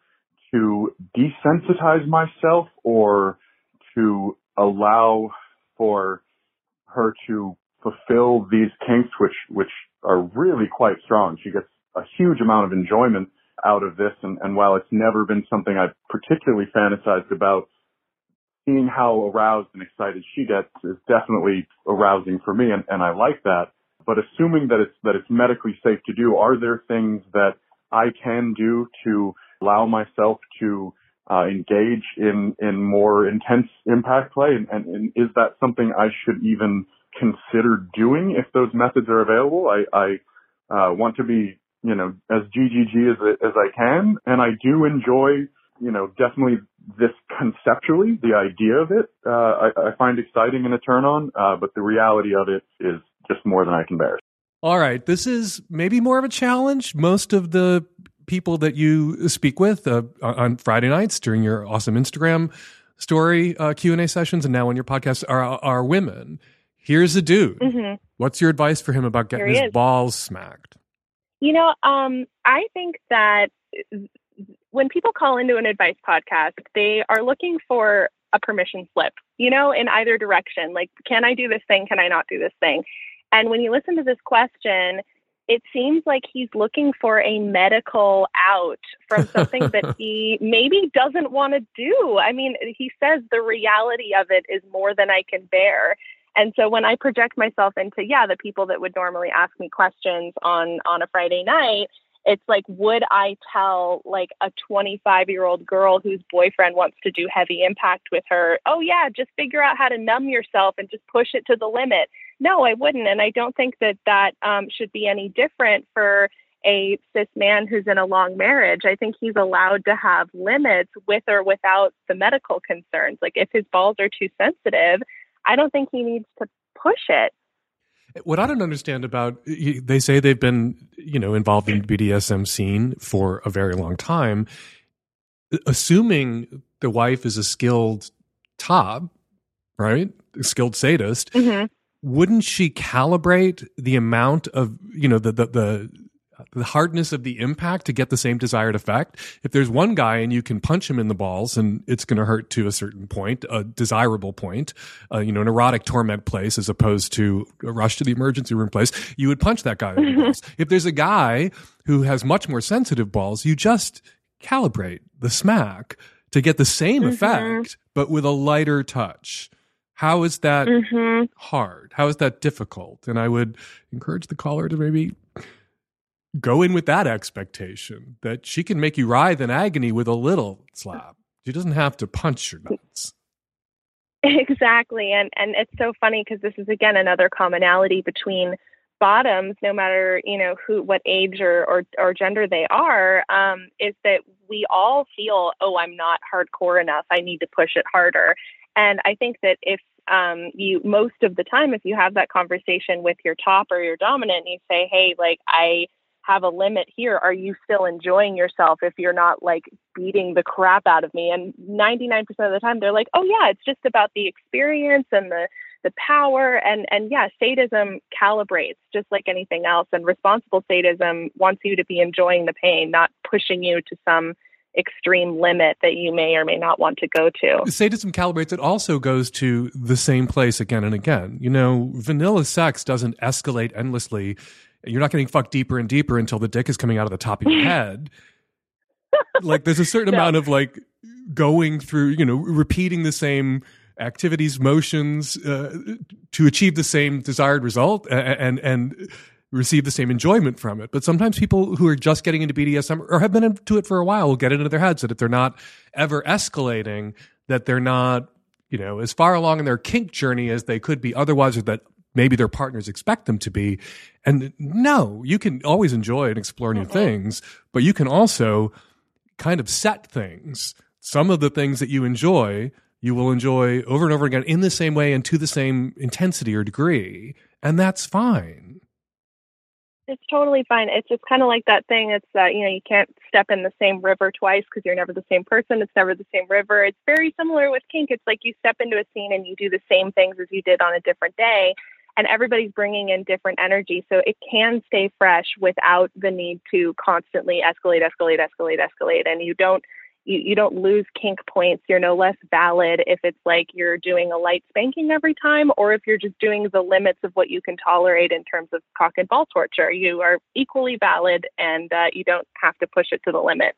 S12: to desensitize myself or to allow for her to fulfill these kinks, which, which are really quite strong. She gets a huge amount of enjoyment out of this. And, and while it's never been something I've particularly fantasized about, seeing how aroused and excited she gets is definitely arousing for me. And, and I like that. But assuming that it's, that it's medically safe to do, are there things that I can do to allow myself to uh, engage in, in more intense impact play? And, and, and is that something I should even consider doing if those methods are available? I, I uh, want to be you know, as GGG as, as I can. And I do enjoy, you know, definitely this conceptually, the idea of it, uh, I, I, find exciting and a turn on, uh, but the reality of it is just more than I can bear.
S3: All right. This is maybe more of a challenge. Most of the people that you speak with uh, on Friday nights during your awesome Instagram story uh, Q&A sessions and now on your podcast are, are women. Here's a dude.
S10: Mhm.
S3: What's your advice for him about getting his
S10: is.
S3: balls smacked?
S10: You know, um, I think that when people call into an advice podcast, they are looking for a permission slip, you know, in either direction. Like, can I do this thing? Can I not do this thing? And when you listen to this question, it seems like he's looking for a medical out from something that he maybe doesn't want to do. I mean, he says the reality of it is more than I can bear. And so when I project myself into, yeah, the people that would normally ask me questions on on a Friday night, it's like, would I tell like a 25 year old girl whose boyfriend wants to do heavy impact with her, oh yeah, just figure out how to numb yourself and just push it to the limit? No, I wouldn't, and I don't think that that um, should be any different for a cis man who's in a long marriage. I think he's allowed to have limits with or without the medical concerns. Like if his balls are too sensitive, I don't think he needs to push it.
S3: What I don't understand about they say they've been, you know, involved in the BDSM scene for a very long time. Assuming the wife is a skilled top, right? A skilled sadist,
S10: Mm-hmm.
S3: wouldn't she calibrate the amount of, you know, the the the the hardness of the impact to get the same desired effect. If there's one guy and you can punch him in the balls and it's going to hurt to a certain point, a desirable point, uh, you know, an erotic torment place as opposed to a rush to the emergency room place, you would punch that guy in the balls. If there's a guy who has much more sensitive balls, you just calibrate the smack to get the same
S10: Mhm.
S3: effect, but with a lighter touch. How is that
S10: Mhm.
S3: hard? How is that difficult? And I would encourage the caller to maybe go in with that expectation that she can make you writhe in agony with a little slap. She doesn't have to punch your nuts.
S10: Exactly. And and it's so funny because this is again another commonality between bottoms, no matter, you know, who what age or or, or gender they are, um, is that we all feel, oh, I'm not hardcore enough. I need to push it harder. And I think that if um, you most of the time, if you have that conversation with your top or your dominant, and you say, hey, like I have a limit here. Are you still enjoying yourself if you're not like beating the crap out of me? And 99% of the time they're like, "Oh yeah, it's just about the experience and the the power and and yeah, sadism calibrates just like anything else and responsible sadism wants you to be enjoying the pain, not pushing you to some extreme limit that you may or may not want to go to.
S3: Sadism calibrates, it also goes to the same place again and again. You know, vanilla sex doesn't escalate endlessly. You're not getting fucked deeper and deeper until the dick is coming out of the top of your head. like there's a certain amount of like going through, you know, repeating the same activities, motions uh, to achieve the same desired result and, and and receive the same enjoyment from it. But sometimes people who are just getting into BDSM or have been into it for a while will get into their heads that if they're not ever escalating, that they're not, you know, as far along in their kink journey as they could be otherwise, or that maybe their partners expect them to be. And no, you can always enjoy and explore new mm-hmm. things, but you can also kind of set things. Some of the things that you enjoy, you will enjoy over and over again in the same way and to the same intensity or degree. And that's fine.
S10: It's totally fine. It's just kind of like that thing. It's that, you know, you can't step in the same river twice because you're never the same person. It's never the same river. It's very similar with kink. It's like you step into a scene and you do the same things as you did on a different day. And everybody's bringing in different energy. So it can stay fresh without the need to constantly escalate, escalate, escalate, escalate. And you don't you, you don't lose kink points. You're no less valid if it's like you're doing a light spanking every time or if you're just doing the limits of what you can tolerate in terms of cock and ball torture. You are equally valid and uh, you don't have to push it to the limit.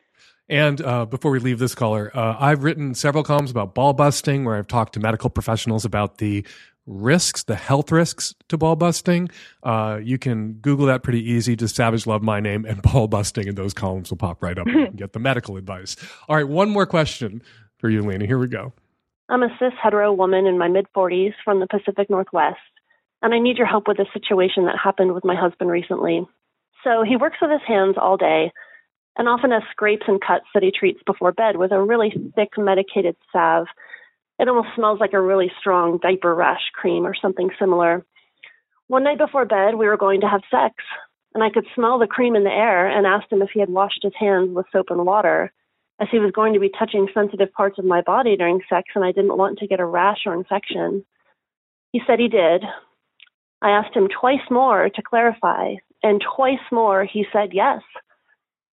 S3: And uh, before we leave this caller, uh, I've written several columns about ball busting where I've talked to medical professionals about the risks, the health risks to ball busting. Uh, you can Google that pretty easy. Just Savage Love my name and ball busting, and those columns will pop right up and get the medical advice. All right, one more question for you, Lina. Here we go.
S13: I'm a cis hetero woman in my mid 40s from the Pacific Northwest, and I need your help with a situation that happened with my husband recently. So he works with his hands all day and often has scrapes and cuts that he treats before bed with a really thick medicated salve. It almost smells like a really strong diaper rash cream or something similar. One night before bed, we were going to have sex, and I could smell the cream in the air and asked him if he had washed his hands with soap and water, as he was going to be touching sensitive parts of my body during sex, and I didn't want to get a rash or infection. He said he did. I asked him twice more to clarify, and twice more he said yes.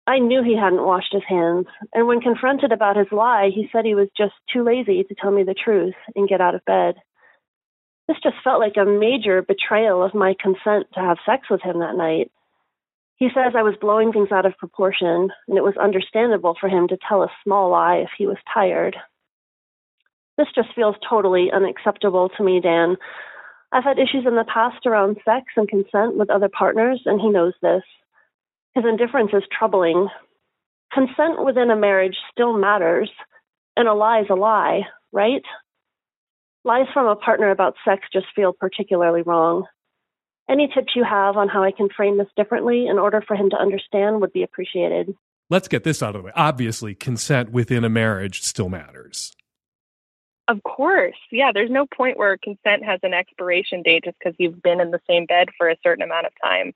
S13: I knew he hadn't washed his hands, and when confronted about his lie, he said he was just too lazy to tell me the truth and get out of bed. This just felt like a major betrayal of my consent to have sex with him that night. He says I was blowing things out of proportion, and it was understandable for him to tell a small lie if he was tired. This just feels totally unacceptable to me, Dan. I've had issues in the past around sex and consent with other partners, and he knows this. His indifference is troubling. Consent within a marriage still matters, and a lie is a lie, right? Lies from a partner about sex just feel particularly wrong. Any tips you have on how I can frame this differently in order for him to understand would be appreciated.
S3: Let's get this out of the way. Obviously, consent within a marriage still matters.
S10: Of course. Yeah, there's no point where consent has an expiration date just because you've been in the same bed for a certain amount of time.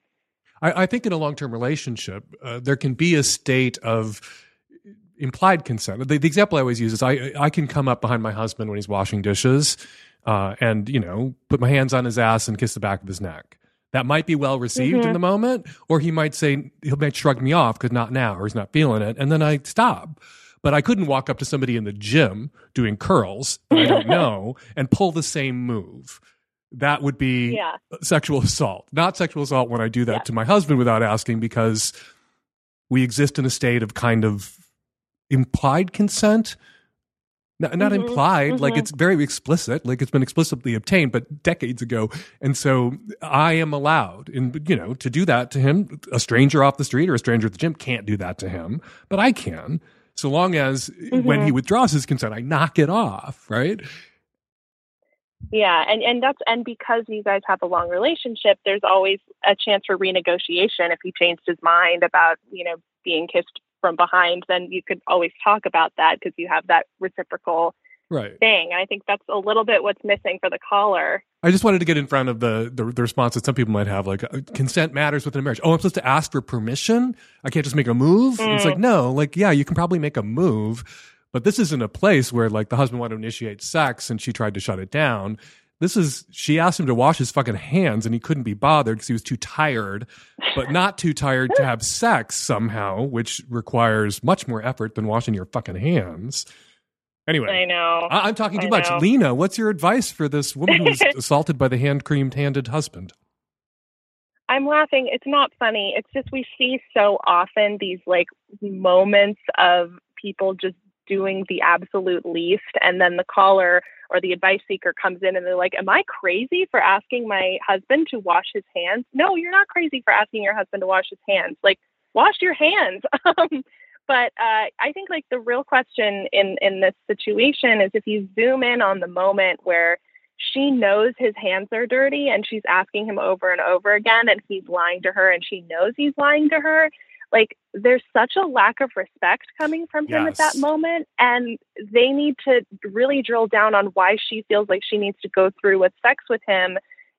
S3: I, I think in a long term relationship, uh, there can be a state of implied consent. The, the, example I always use is I, I can come up behind my husband when he's washing dishes uh, and, you know, put my hands on his ass and kiss the back of his neck. That might be well received mm-hmm. in the moment, or he might say, he might shrug me off because not now, or he's not feeling it. And then I stop. But I couldn't walk up to somebody in the gym doing curls that I don't know and pull the same move. That would be
S10: yeah.
S3: sexual assault. Not sexual assault when I do that
S10: yeah.
S3: to my husband without asking because we exist in a state of kind of implied consent. Not, not
S10: Mm-hmm.
S3: implied, like
S10: Mhm.
S3: it's very explicit, like it's been explicitly obtained, but decades ago. And so I am allowed, in you know, to do that to him. A stranger off the street or a stranger at the gym can't do that to him, but I can so long as when
S10: Mhm.
S3: he withdraws his consent, I knock it off, right?
S10: Yeah, and and that's and because you guys have a long relationship, there's always a chance for renegotiation if he changed his mind about you know being kissed from behind. Then you could always talk about that because you have that reciprocal
S3: Right.
S10: thing. And I think that's a little bit what's missing for the caller.
S3: I just wanted to get in front of the, the, the response that some people might have, like uh, consent matters within a marriage. Oh, I'm supposed to ask for permission. I can't just make a move. It's
S10: Mm.
S3: like no, like yeah, you can probably make a move, but this isn't a place where like the husband wanted to initiate sex and she tried to shut it down. This is she asked him to wash his fucking hands and he couldn't be bothered because he was too tired, but not too tired to have sex somehow, which requires much more effort than washing your fucking hands. Anyway,
S10: I know.
S3: I- I'm talking too
S10: I
S3: much.
S10: know.
S3: Lina, what's your advice for this woman who was assaulted by the hand creamed handed husband?
S10: I'm laughing. It's not funny. It's just we see so often these like moments of people just doing the absolute least, and then the caller or the advice seeker comes in and they're like, Am I crazy for asking my husband to wash his hands? No, you're not crazy for asking your husband to wash his hands. Like, wash your hands. Um, but uh, I think like the real question in in this situation is if you zoom in on the moment where she knows his hands are dirty and she's asking him over and over again and he's lying to her and she knows he's lying to her like there's such a lack of respect coming from him at that moment and they need to really drill down on why she feels like she needs to go through with sex with him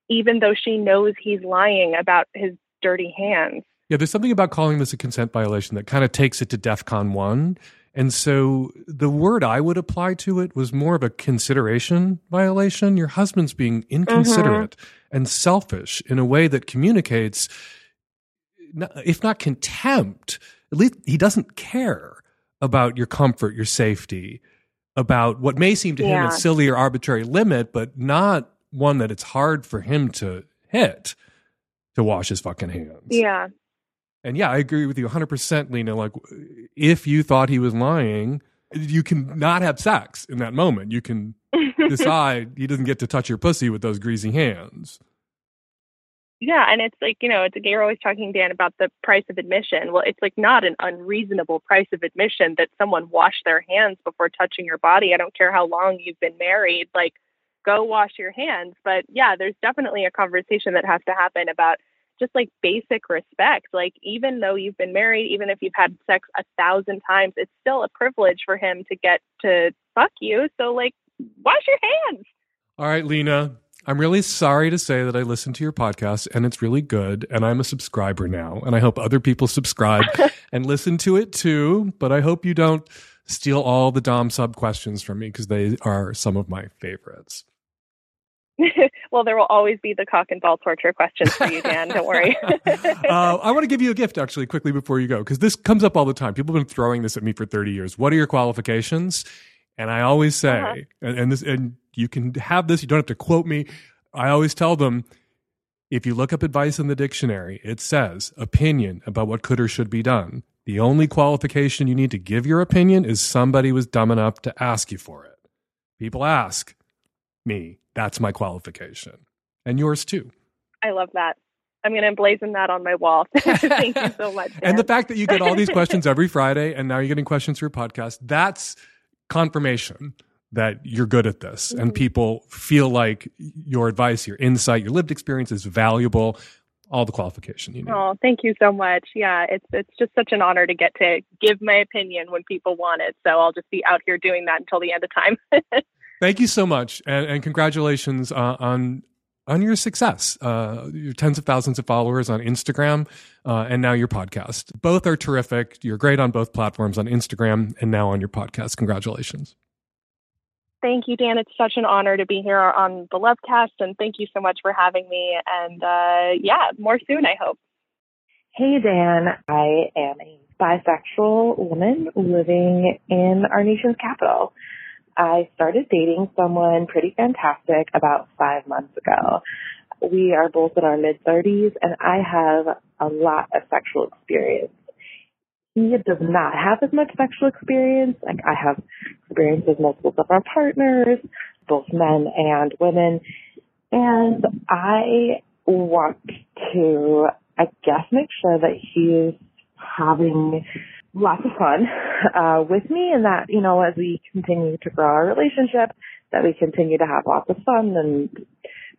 S10: even though she knows he's lying about his dirty hands
S3: Yeah, there's something about calling this a consent violation that kind of takes it to DEFCON 1. And so the word I would apply to it was more of a consideration violation. Your husband's being mm-hmm. inconsiderate and selfish in a way that communicates, if not contempt, at least he doesn't care about your comfort, your safety, about what may seem to him a silly or arbitrary limit, but not one that it's hard for him to hit to wash his fucking hands.
S10: yeah
S3: And yeah, I agree with you 100%, Lina. Like, if you thought he was lying, you can not have sex in that moment. You can decide he doesn't get to touch your pussy with those greasy hands.
S10: Yeah, and it's like, you know, it's like you're always talking, Dan, about the price of admission. Well, it's like not an unreasonable price of admission that someone wash their hands before touching your body. I don't care how long you've been married, like go wash your hands. But yeah, there's definitely a conversation that has to happen about just like basic respect. Like even though you've been married, even if you've had sex a thousand times, it's still a privilege for him to get to fuck you. So like wash your hands.
S3: All right, Lina, I'm really sorry to say that I listen to your podcast and it's really good. And I'm a subscriber now. And I hope other people subscribe and listen to it too. But I hope you don't steal all the Dom sub questions from me because they are some of my favorites.
S10: well, there will always be the cock and ball torture questions for you, Dan. Don't worry.
S3: uh, I want to give you a gift actually quickly before you go because this comes up all the time. People have been throwing this at me for 30 years. What are your qualifications? And I always say, uh-huh. and, and this, and you can have this. You don't have to quote me. I always tell them, if you look up advice in the dictionary, it says opinion about what could or should be done. The only qualification you need to give your opinion is somebody was dumb enough to ask you for it. People ask me. That's my qualification. And yours too.
S10: I love that. I'm going to emblazon that on my wall. Thank you so much. Dan.
S3: and the fact that you get all these questions every Friday and now you're getting questions for your podcast, that's confirmation that you're good at this mm-hmm. and people feel like your advice, your insight, your lived experience is valuable. All the qualification you need.
S10: Oh, thank you so much. Yeah, it's it's just such an honor to get to give my opinion when people want it. So I'll just be out here doing that until the end of time.
S3: thank you so much, and, and congratulations uh, on on your success. Uh, your tens of thousands of followers on Instagram, uh, and now your podcast. Both are terrific. You're great on both platforms on Instagram and now on your podcast. Congratulations.
S10: Thank you, Dan. It's such an honor to be here on the Lovecast, and thank you so much for having me. And uh, yeah, more soon, I hope.
S14: Hey, Dan. I am a bisexual woman living in our nation's capital. I started dating someone pretty fantastic about five months ago. We are both in our mid 30s, and I have a lot of sexual experience he does not have as much sexual experience. Like I have experience with multiple different partners, both men and women. And I want to, I guess, make sure that he's having lots of fun uh, with me and that, you know, as we continue to grow our relationship, that we continue to have lots of fun and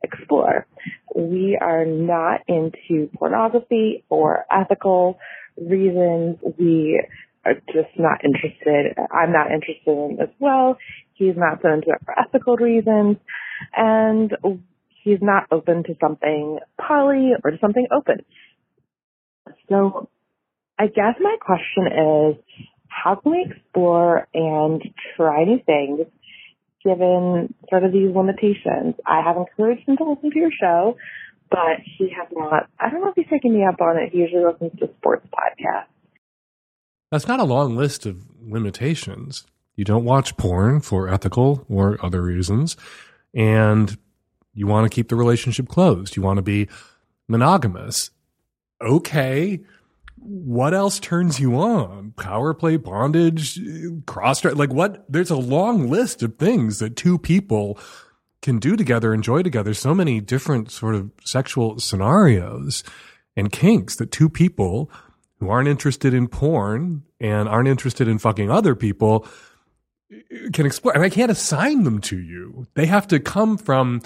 S14: explore. We are not into pornography or ethical reasons we are just not interested. I'm not interested in as well. He's not so into it for ethical reasons. And he's not open to something poly or to something open. So I guess my question is, how can we explore and try new things given sort of these limitations? I have encouraged him to listen to your show but he has not. I don't know if he's taken me up on it. He usually listens to sports podcasts.
S3: That's not a long list of limitations. You don't watch porn for ethical or other reasons, and you want to keep the relationship closed. You want to be monogamous. Okay. What else turns you on? Power play, bondage, cross like what? There's a long list of things that two people can do together, enjoy together, so many different sort of sexual scenarios and kinks that two people who aren't interested in porn and aren't interested in fucking other people eh, eh, can explore. And I can't assign them to you. They have to come from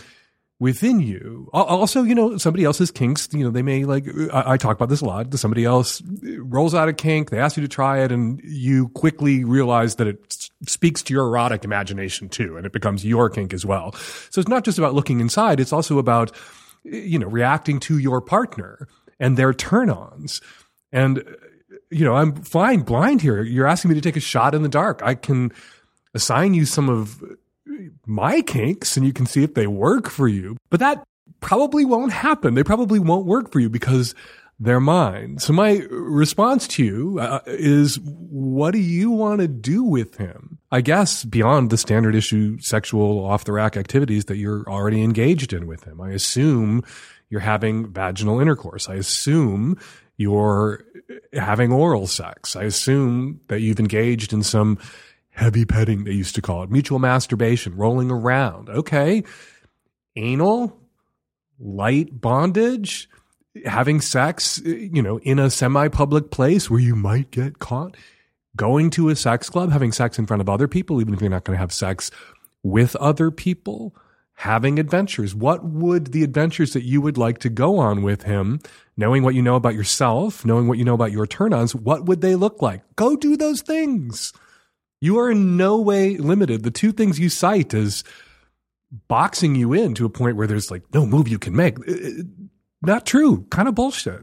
S3: within you. Also, you know, somebody else's kinks, you know, they may like, I, talk about this a lot. Somebody else rolls out a kink, they ask you to try it, and you quickly realize that it speaks to your erotic imagination too, and it becomes your kink as well. So it's not just about looking inside, it's also about, you know, reacting to your partner and their turn ons. And, you know, I'm flying blind here. You're asking me to take a shot in the dark. I can assign you some of my kinks and you can see if they work for you. But that probably won't happen. They probably won't work for you because they're mine. So my response to you uh, is, what do you want to do with him? I guess beyond the standard issue sexual off the rack activities that you're already engaged in with him. I assume you're having vaginal intercourse. I assume you're having oral sex. I assume that you've engaged in some heavy petting, they used to call it, mutual masturbation, rolling around. Okay. Anal, light bondage, having sex, you know, in a semi public place where you might get caught, going to a sex club, having sex in front of other people, even if you're not going to have sex with other people, having adventures. What would the adventures that you would like to go on with him, knowing what you know about yourself, knowing what you know about your turn ons, what would they look like? Go do those things. You are in no way limited. The two things you cite as boxing you in to a point where there's like no move you can make. Uh, not true. Kind of bullshit.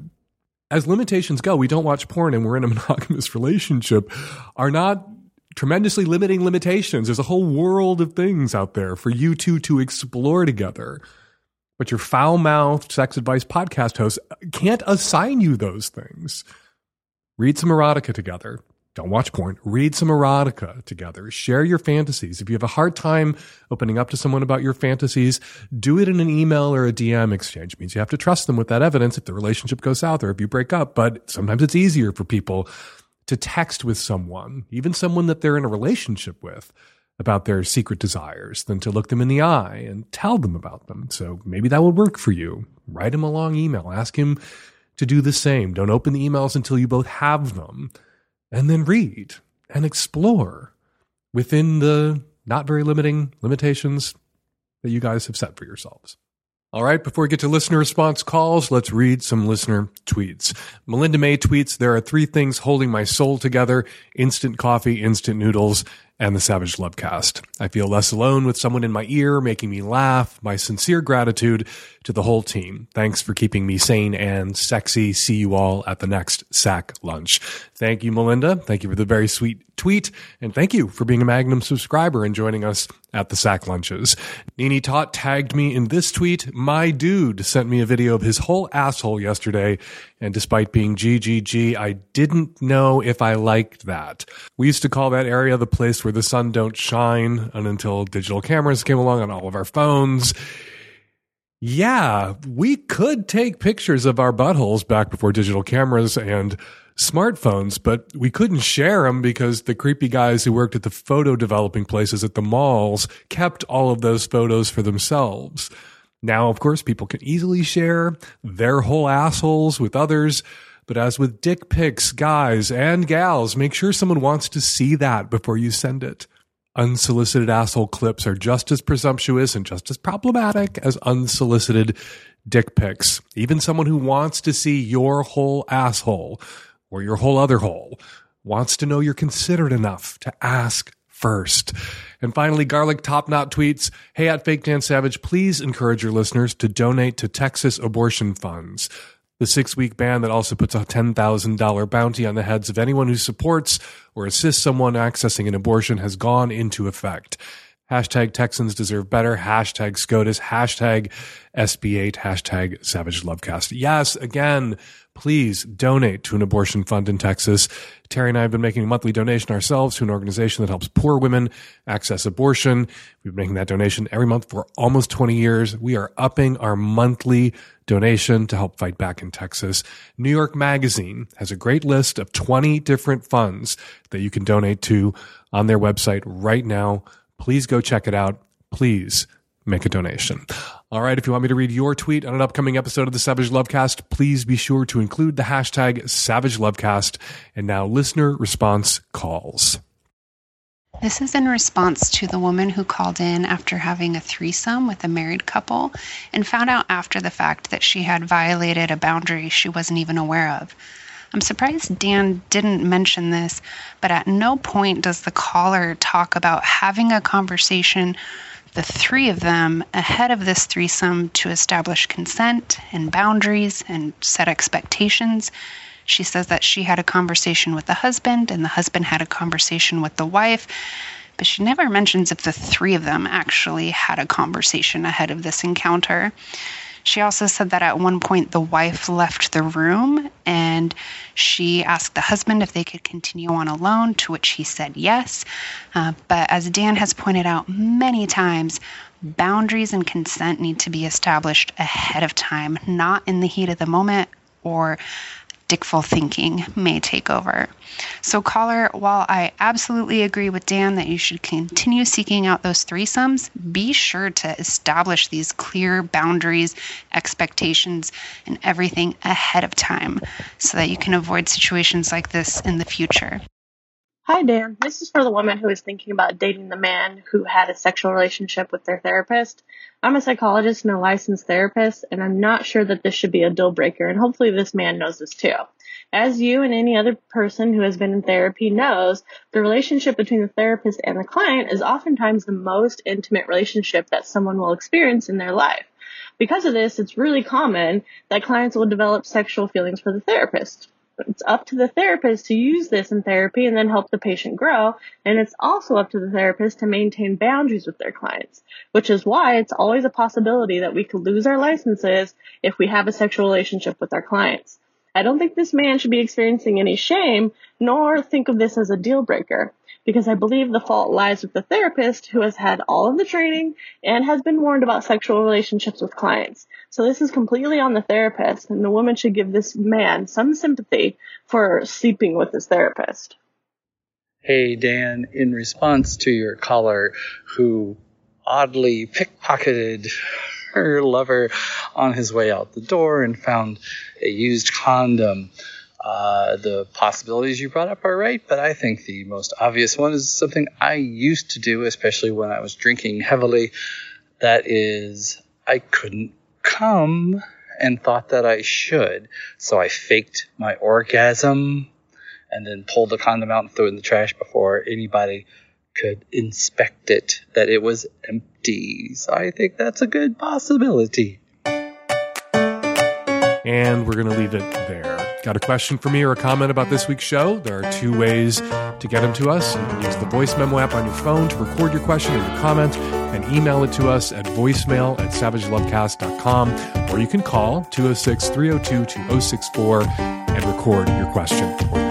S3: As limitations go, we don't watch porn and we're in a monogamous relationship are not tremendously limiting limitations. There's a whole world of things out there for you two to explore together. But your foul mouthed sex advice podcast host can't assign you those things. Read some erotica together. Don't watch porn. Read some erotica together. Share your fantasies. If you have a hard time opening up to someone about your fantasies, do it in an email or a DM exchange. It means you have to trust them with that evidence if the relationship goes south or if you break up. But sometimes it's easier for people to text with someone, even someone that they're in a relationship with, about their secret desires than to look them in the eye and tell them about them. So maybe that would work for you. Write him a long email. Ask him to do the same. Don't open the emails until you both have them and then read and explore within the not very limiting limitations that you guys have set for yourselves. All right, before we get to listener response calls, let's read some listener tweets. Melinda May tweets, There are three things holding my soul together instant coffee, instant noodles, and the Savage Lovecast. I feel less alone with someone in my ear making me laugh. My sincere gratitude to the whole team. Thanks for keeping me sane and sexy. See you all at the next SAC lunch. Thank you, Melinda. Thank you for the very sweet tweet. And thank you for being a Magnum subscriber and joining us at the SAC lunches. Nini Tot tagged me in this tweet. My dude sent me a video of his whole asshole yesterday. And despite being GGG, I didn't know if I liked that. We used to call that area the place where the sun don't shine and until digital cameras came along on all of our phones yeah, we could take pictures of our buttholes back before digital cameras and smartphones, but we couldn't share them because the creepy guys who worked at the photo developing places at the malls kept all of those photos for themselves. Now, of course, people can easily share their whole assholes with others. But as with dick pics, guys and gals, make sure someone wants to see that before you send it. Unsolicited asshole clips are just as presumptuous and just as problematic as unsolicited dick pics. Even someone who wants to see your whole asshole or your whole other hole wants to know you're considerate enough to ask first. And finally, Garlic Top Knot tweets, Hey, at Fake Dan Savage, please encourage your listeners to donate to Texas abortion funds the six week ban that also puts a $10,000 bounty on the heads of anyone who supports or assists someone accessing an abortion has gone into effect. Hashtag Texans deserve better. Hashtag SCOTUS. Hashtag SB8. Hashtag Savage Lovecast. Yes, again, please donate to an abortion fund in Texas. Terry and I have been making a monthly donation ourselves to an organization that helps poor women access abortion. We've been making that donation every month for almost 20 years. We are upping our monthly donation to help fight back in Texas. New York Magazine has a great list of 20 different funds that you can donate to on their website right now. Please go check it out. Please make a donation. All right. If you want me to read your tweet on an upcoming episode of the Savage Lovecast, please be sure to include the hashtag Savage Lovecast. And now listener response calls.
S15: This is in response to the woman who called in after having a threesome with a married couple and found out after the fact that she had violated a boundary she wasn't even aware of. I'm surprised Dan didn't mention this, but at no point does the caller talk about having a conversation, the three of them, ahead of this threesome to establish consent and boundaries and set expectations. She says that she had a conversation with the husband and the husband had a conversation with the wife, but she never mentions if the three of them actually had a conversation ahead of this encounter. She also said that at one point the wife left the room and she asked the husband if they could continue on alone, to which he said yes. Uh, but as Dan has pointed out many times, boundaries and consent need to be established ahead of time, not in the heat of the moment or dickful thinking may take over. So, caller, while I absolutely agree with Dan that you should continue seeking out those threesomes, be sure to establish these clear boundaries, expectations, and everything ahead of time so that you can avoid situations like this in the future.
S16: Hi, Dan. This is for the woman who is thinking about dating the man who had a sexual relationship with their therapist. I'm a psychologist and a licensed therapist, and I'm not sure that this should be a deal breaker, and hopefully this man knows this too. As you and any other person who has been in therapy knows, the relationship between the therapist and the client is oftentimes the most intimate relationship that someone will experience in their life. Because of this, it's really common that clients will develop sexual feelings for the therapist. It's up to the therapist to use this in therapy and then help the patient grow. And it's also up to the therapist to maintain boundaries with their clients, which is why it's always a possibility that we could lose our licenses if we have a sexual relationship with our clients. I don't think this man should be experiencing any shame, nor think of this as a deal breaker, because I believe the fault lies with the therapist who has had all of the training and has been warned about sexual relationships with clients. So this is completely on the therapist, and the woman should give this man some sympathy for sleeping with his therapist.
S17: Hey, Dan, in response to your caller who oddly pickpocketed her lover on his way out the door and found a used condom. Uh, the possibilities you brought up are right, but I think the most obvious one is something I used to do, especially when I was drinking heavily. That is, I couldn't come and thought that I should. So I faked my orgasm and then pulled the condom out and threw it in the trash before anybody could inspect it, that it was empty. So I think that's a good possibility.
S3: And we're going to leave it there. Got a question for me or a comment about this week's show? There are two ways to get them to us. You can use the voice memo app on your phone to record your question or your comment and email it to us at voicemail at savagelovecast.com. Or you can call 206 302 2064 and record your question.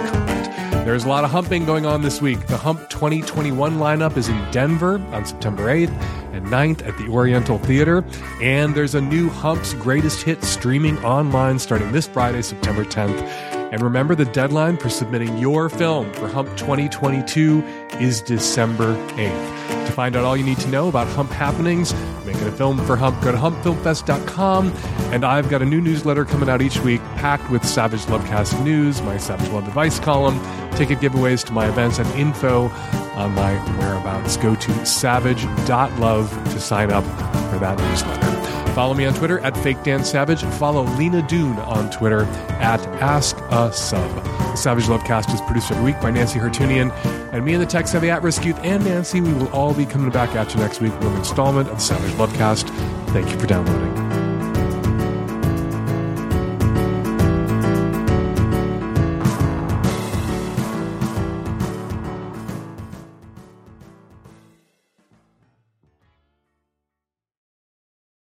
S3: There's a lot of humping going on this week. The Hump 2021 lineup is in Denver on September 8th and 9th at the Oriental Theater. And there's a new Hump's Greatest Hits streaming online starting this Friday, September 10th. And remember, the deadline for submitting your film for Hump 2022 is December 8th. To find out all you need to know about Hump happenings, making a film for Hump, go to humpfilmfest.com. And I've got a new newsletter coming out each week packed with Savage Lovecast news, my Savage Love advice column, ticket giveaways to my events, and info on my whereabouts. Go to savage.love to sign up for that newsletter. Follow me on Twitter at Fake Dan Savage. Follow Lina Dune on Twitter at Ask a Sub. The Savage Lovecast is produced every week by Nancy Hertunian, and me and the tech savvy at risk youth and Nancy. We will all be coming back at you next week with an installment of the Savage Lovecast. Thank you for downloading.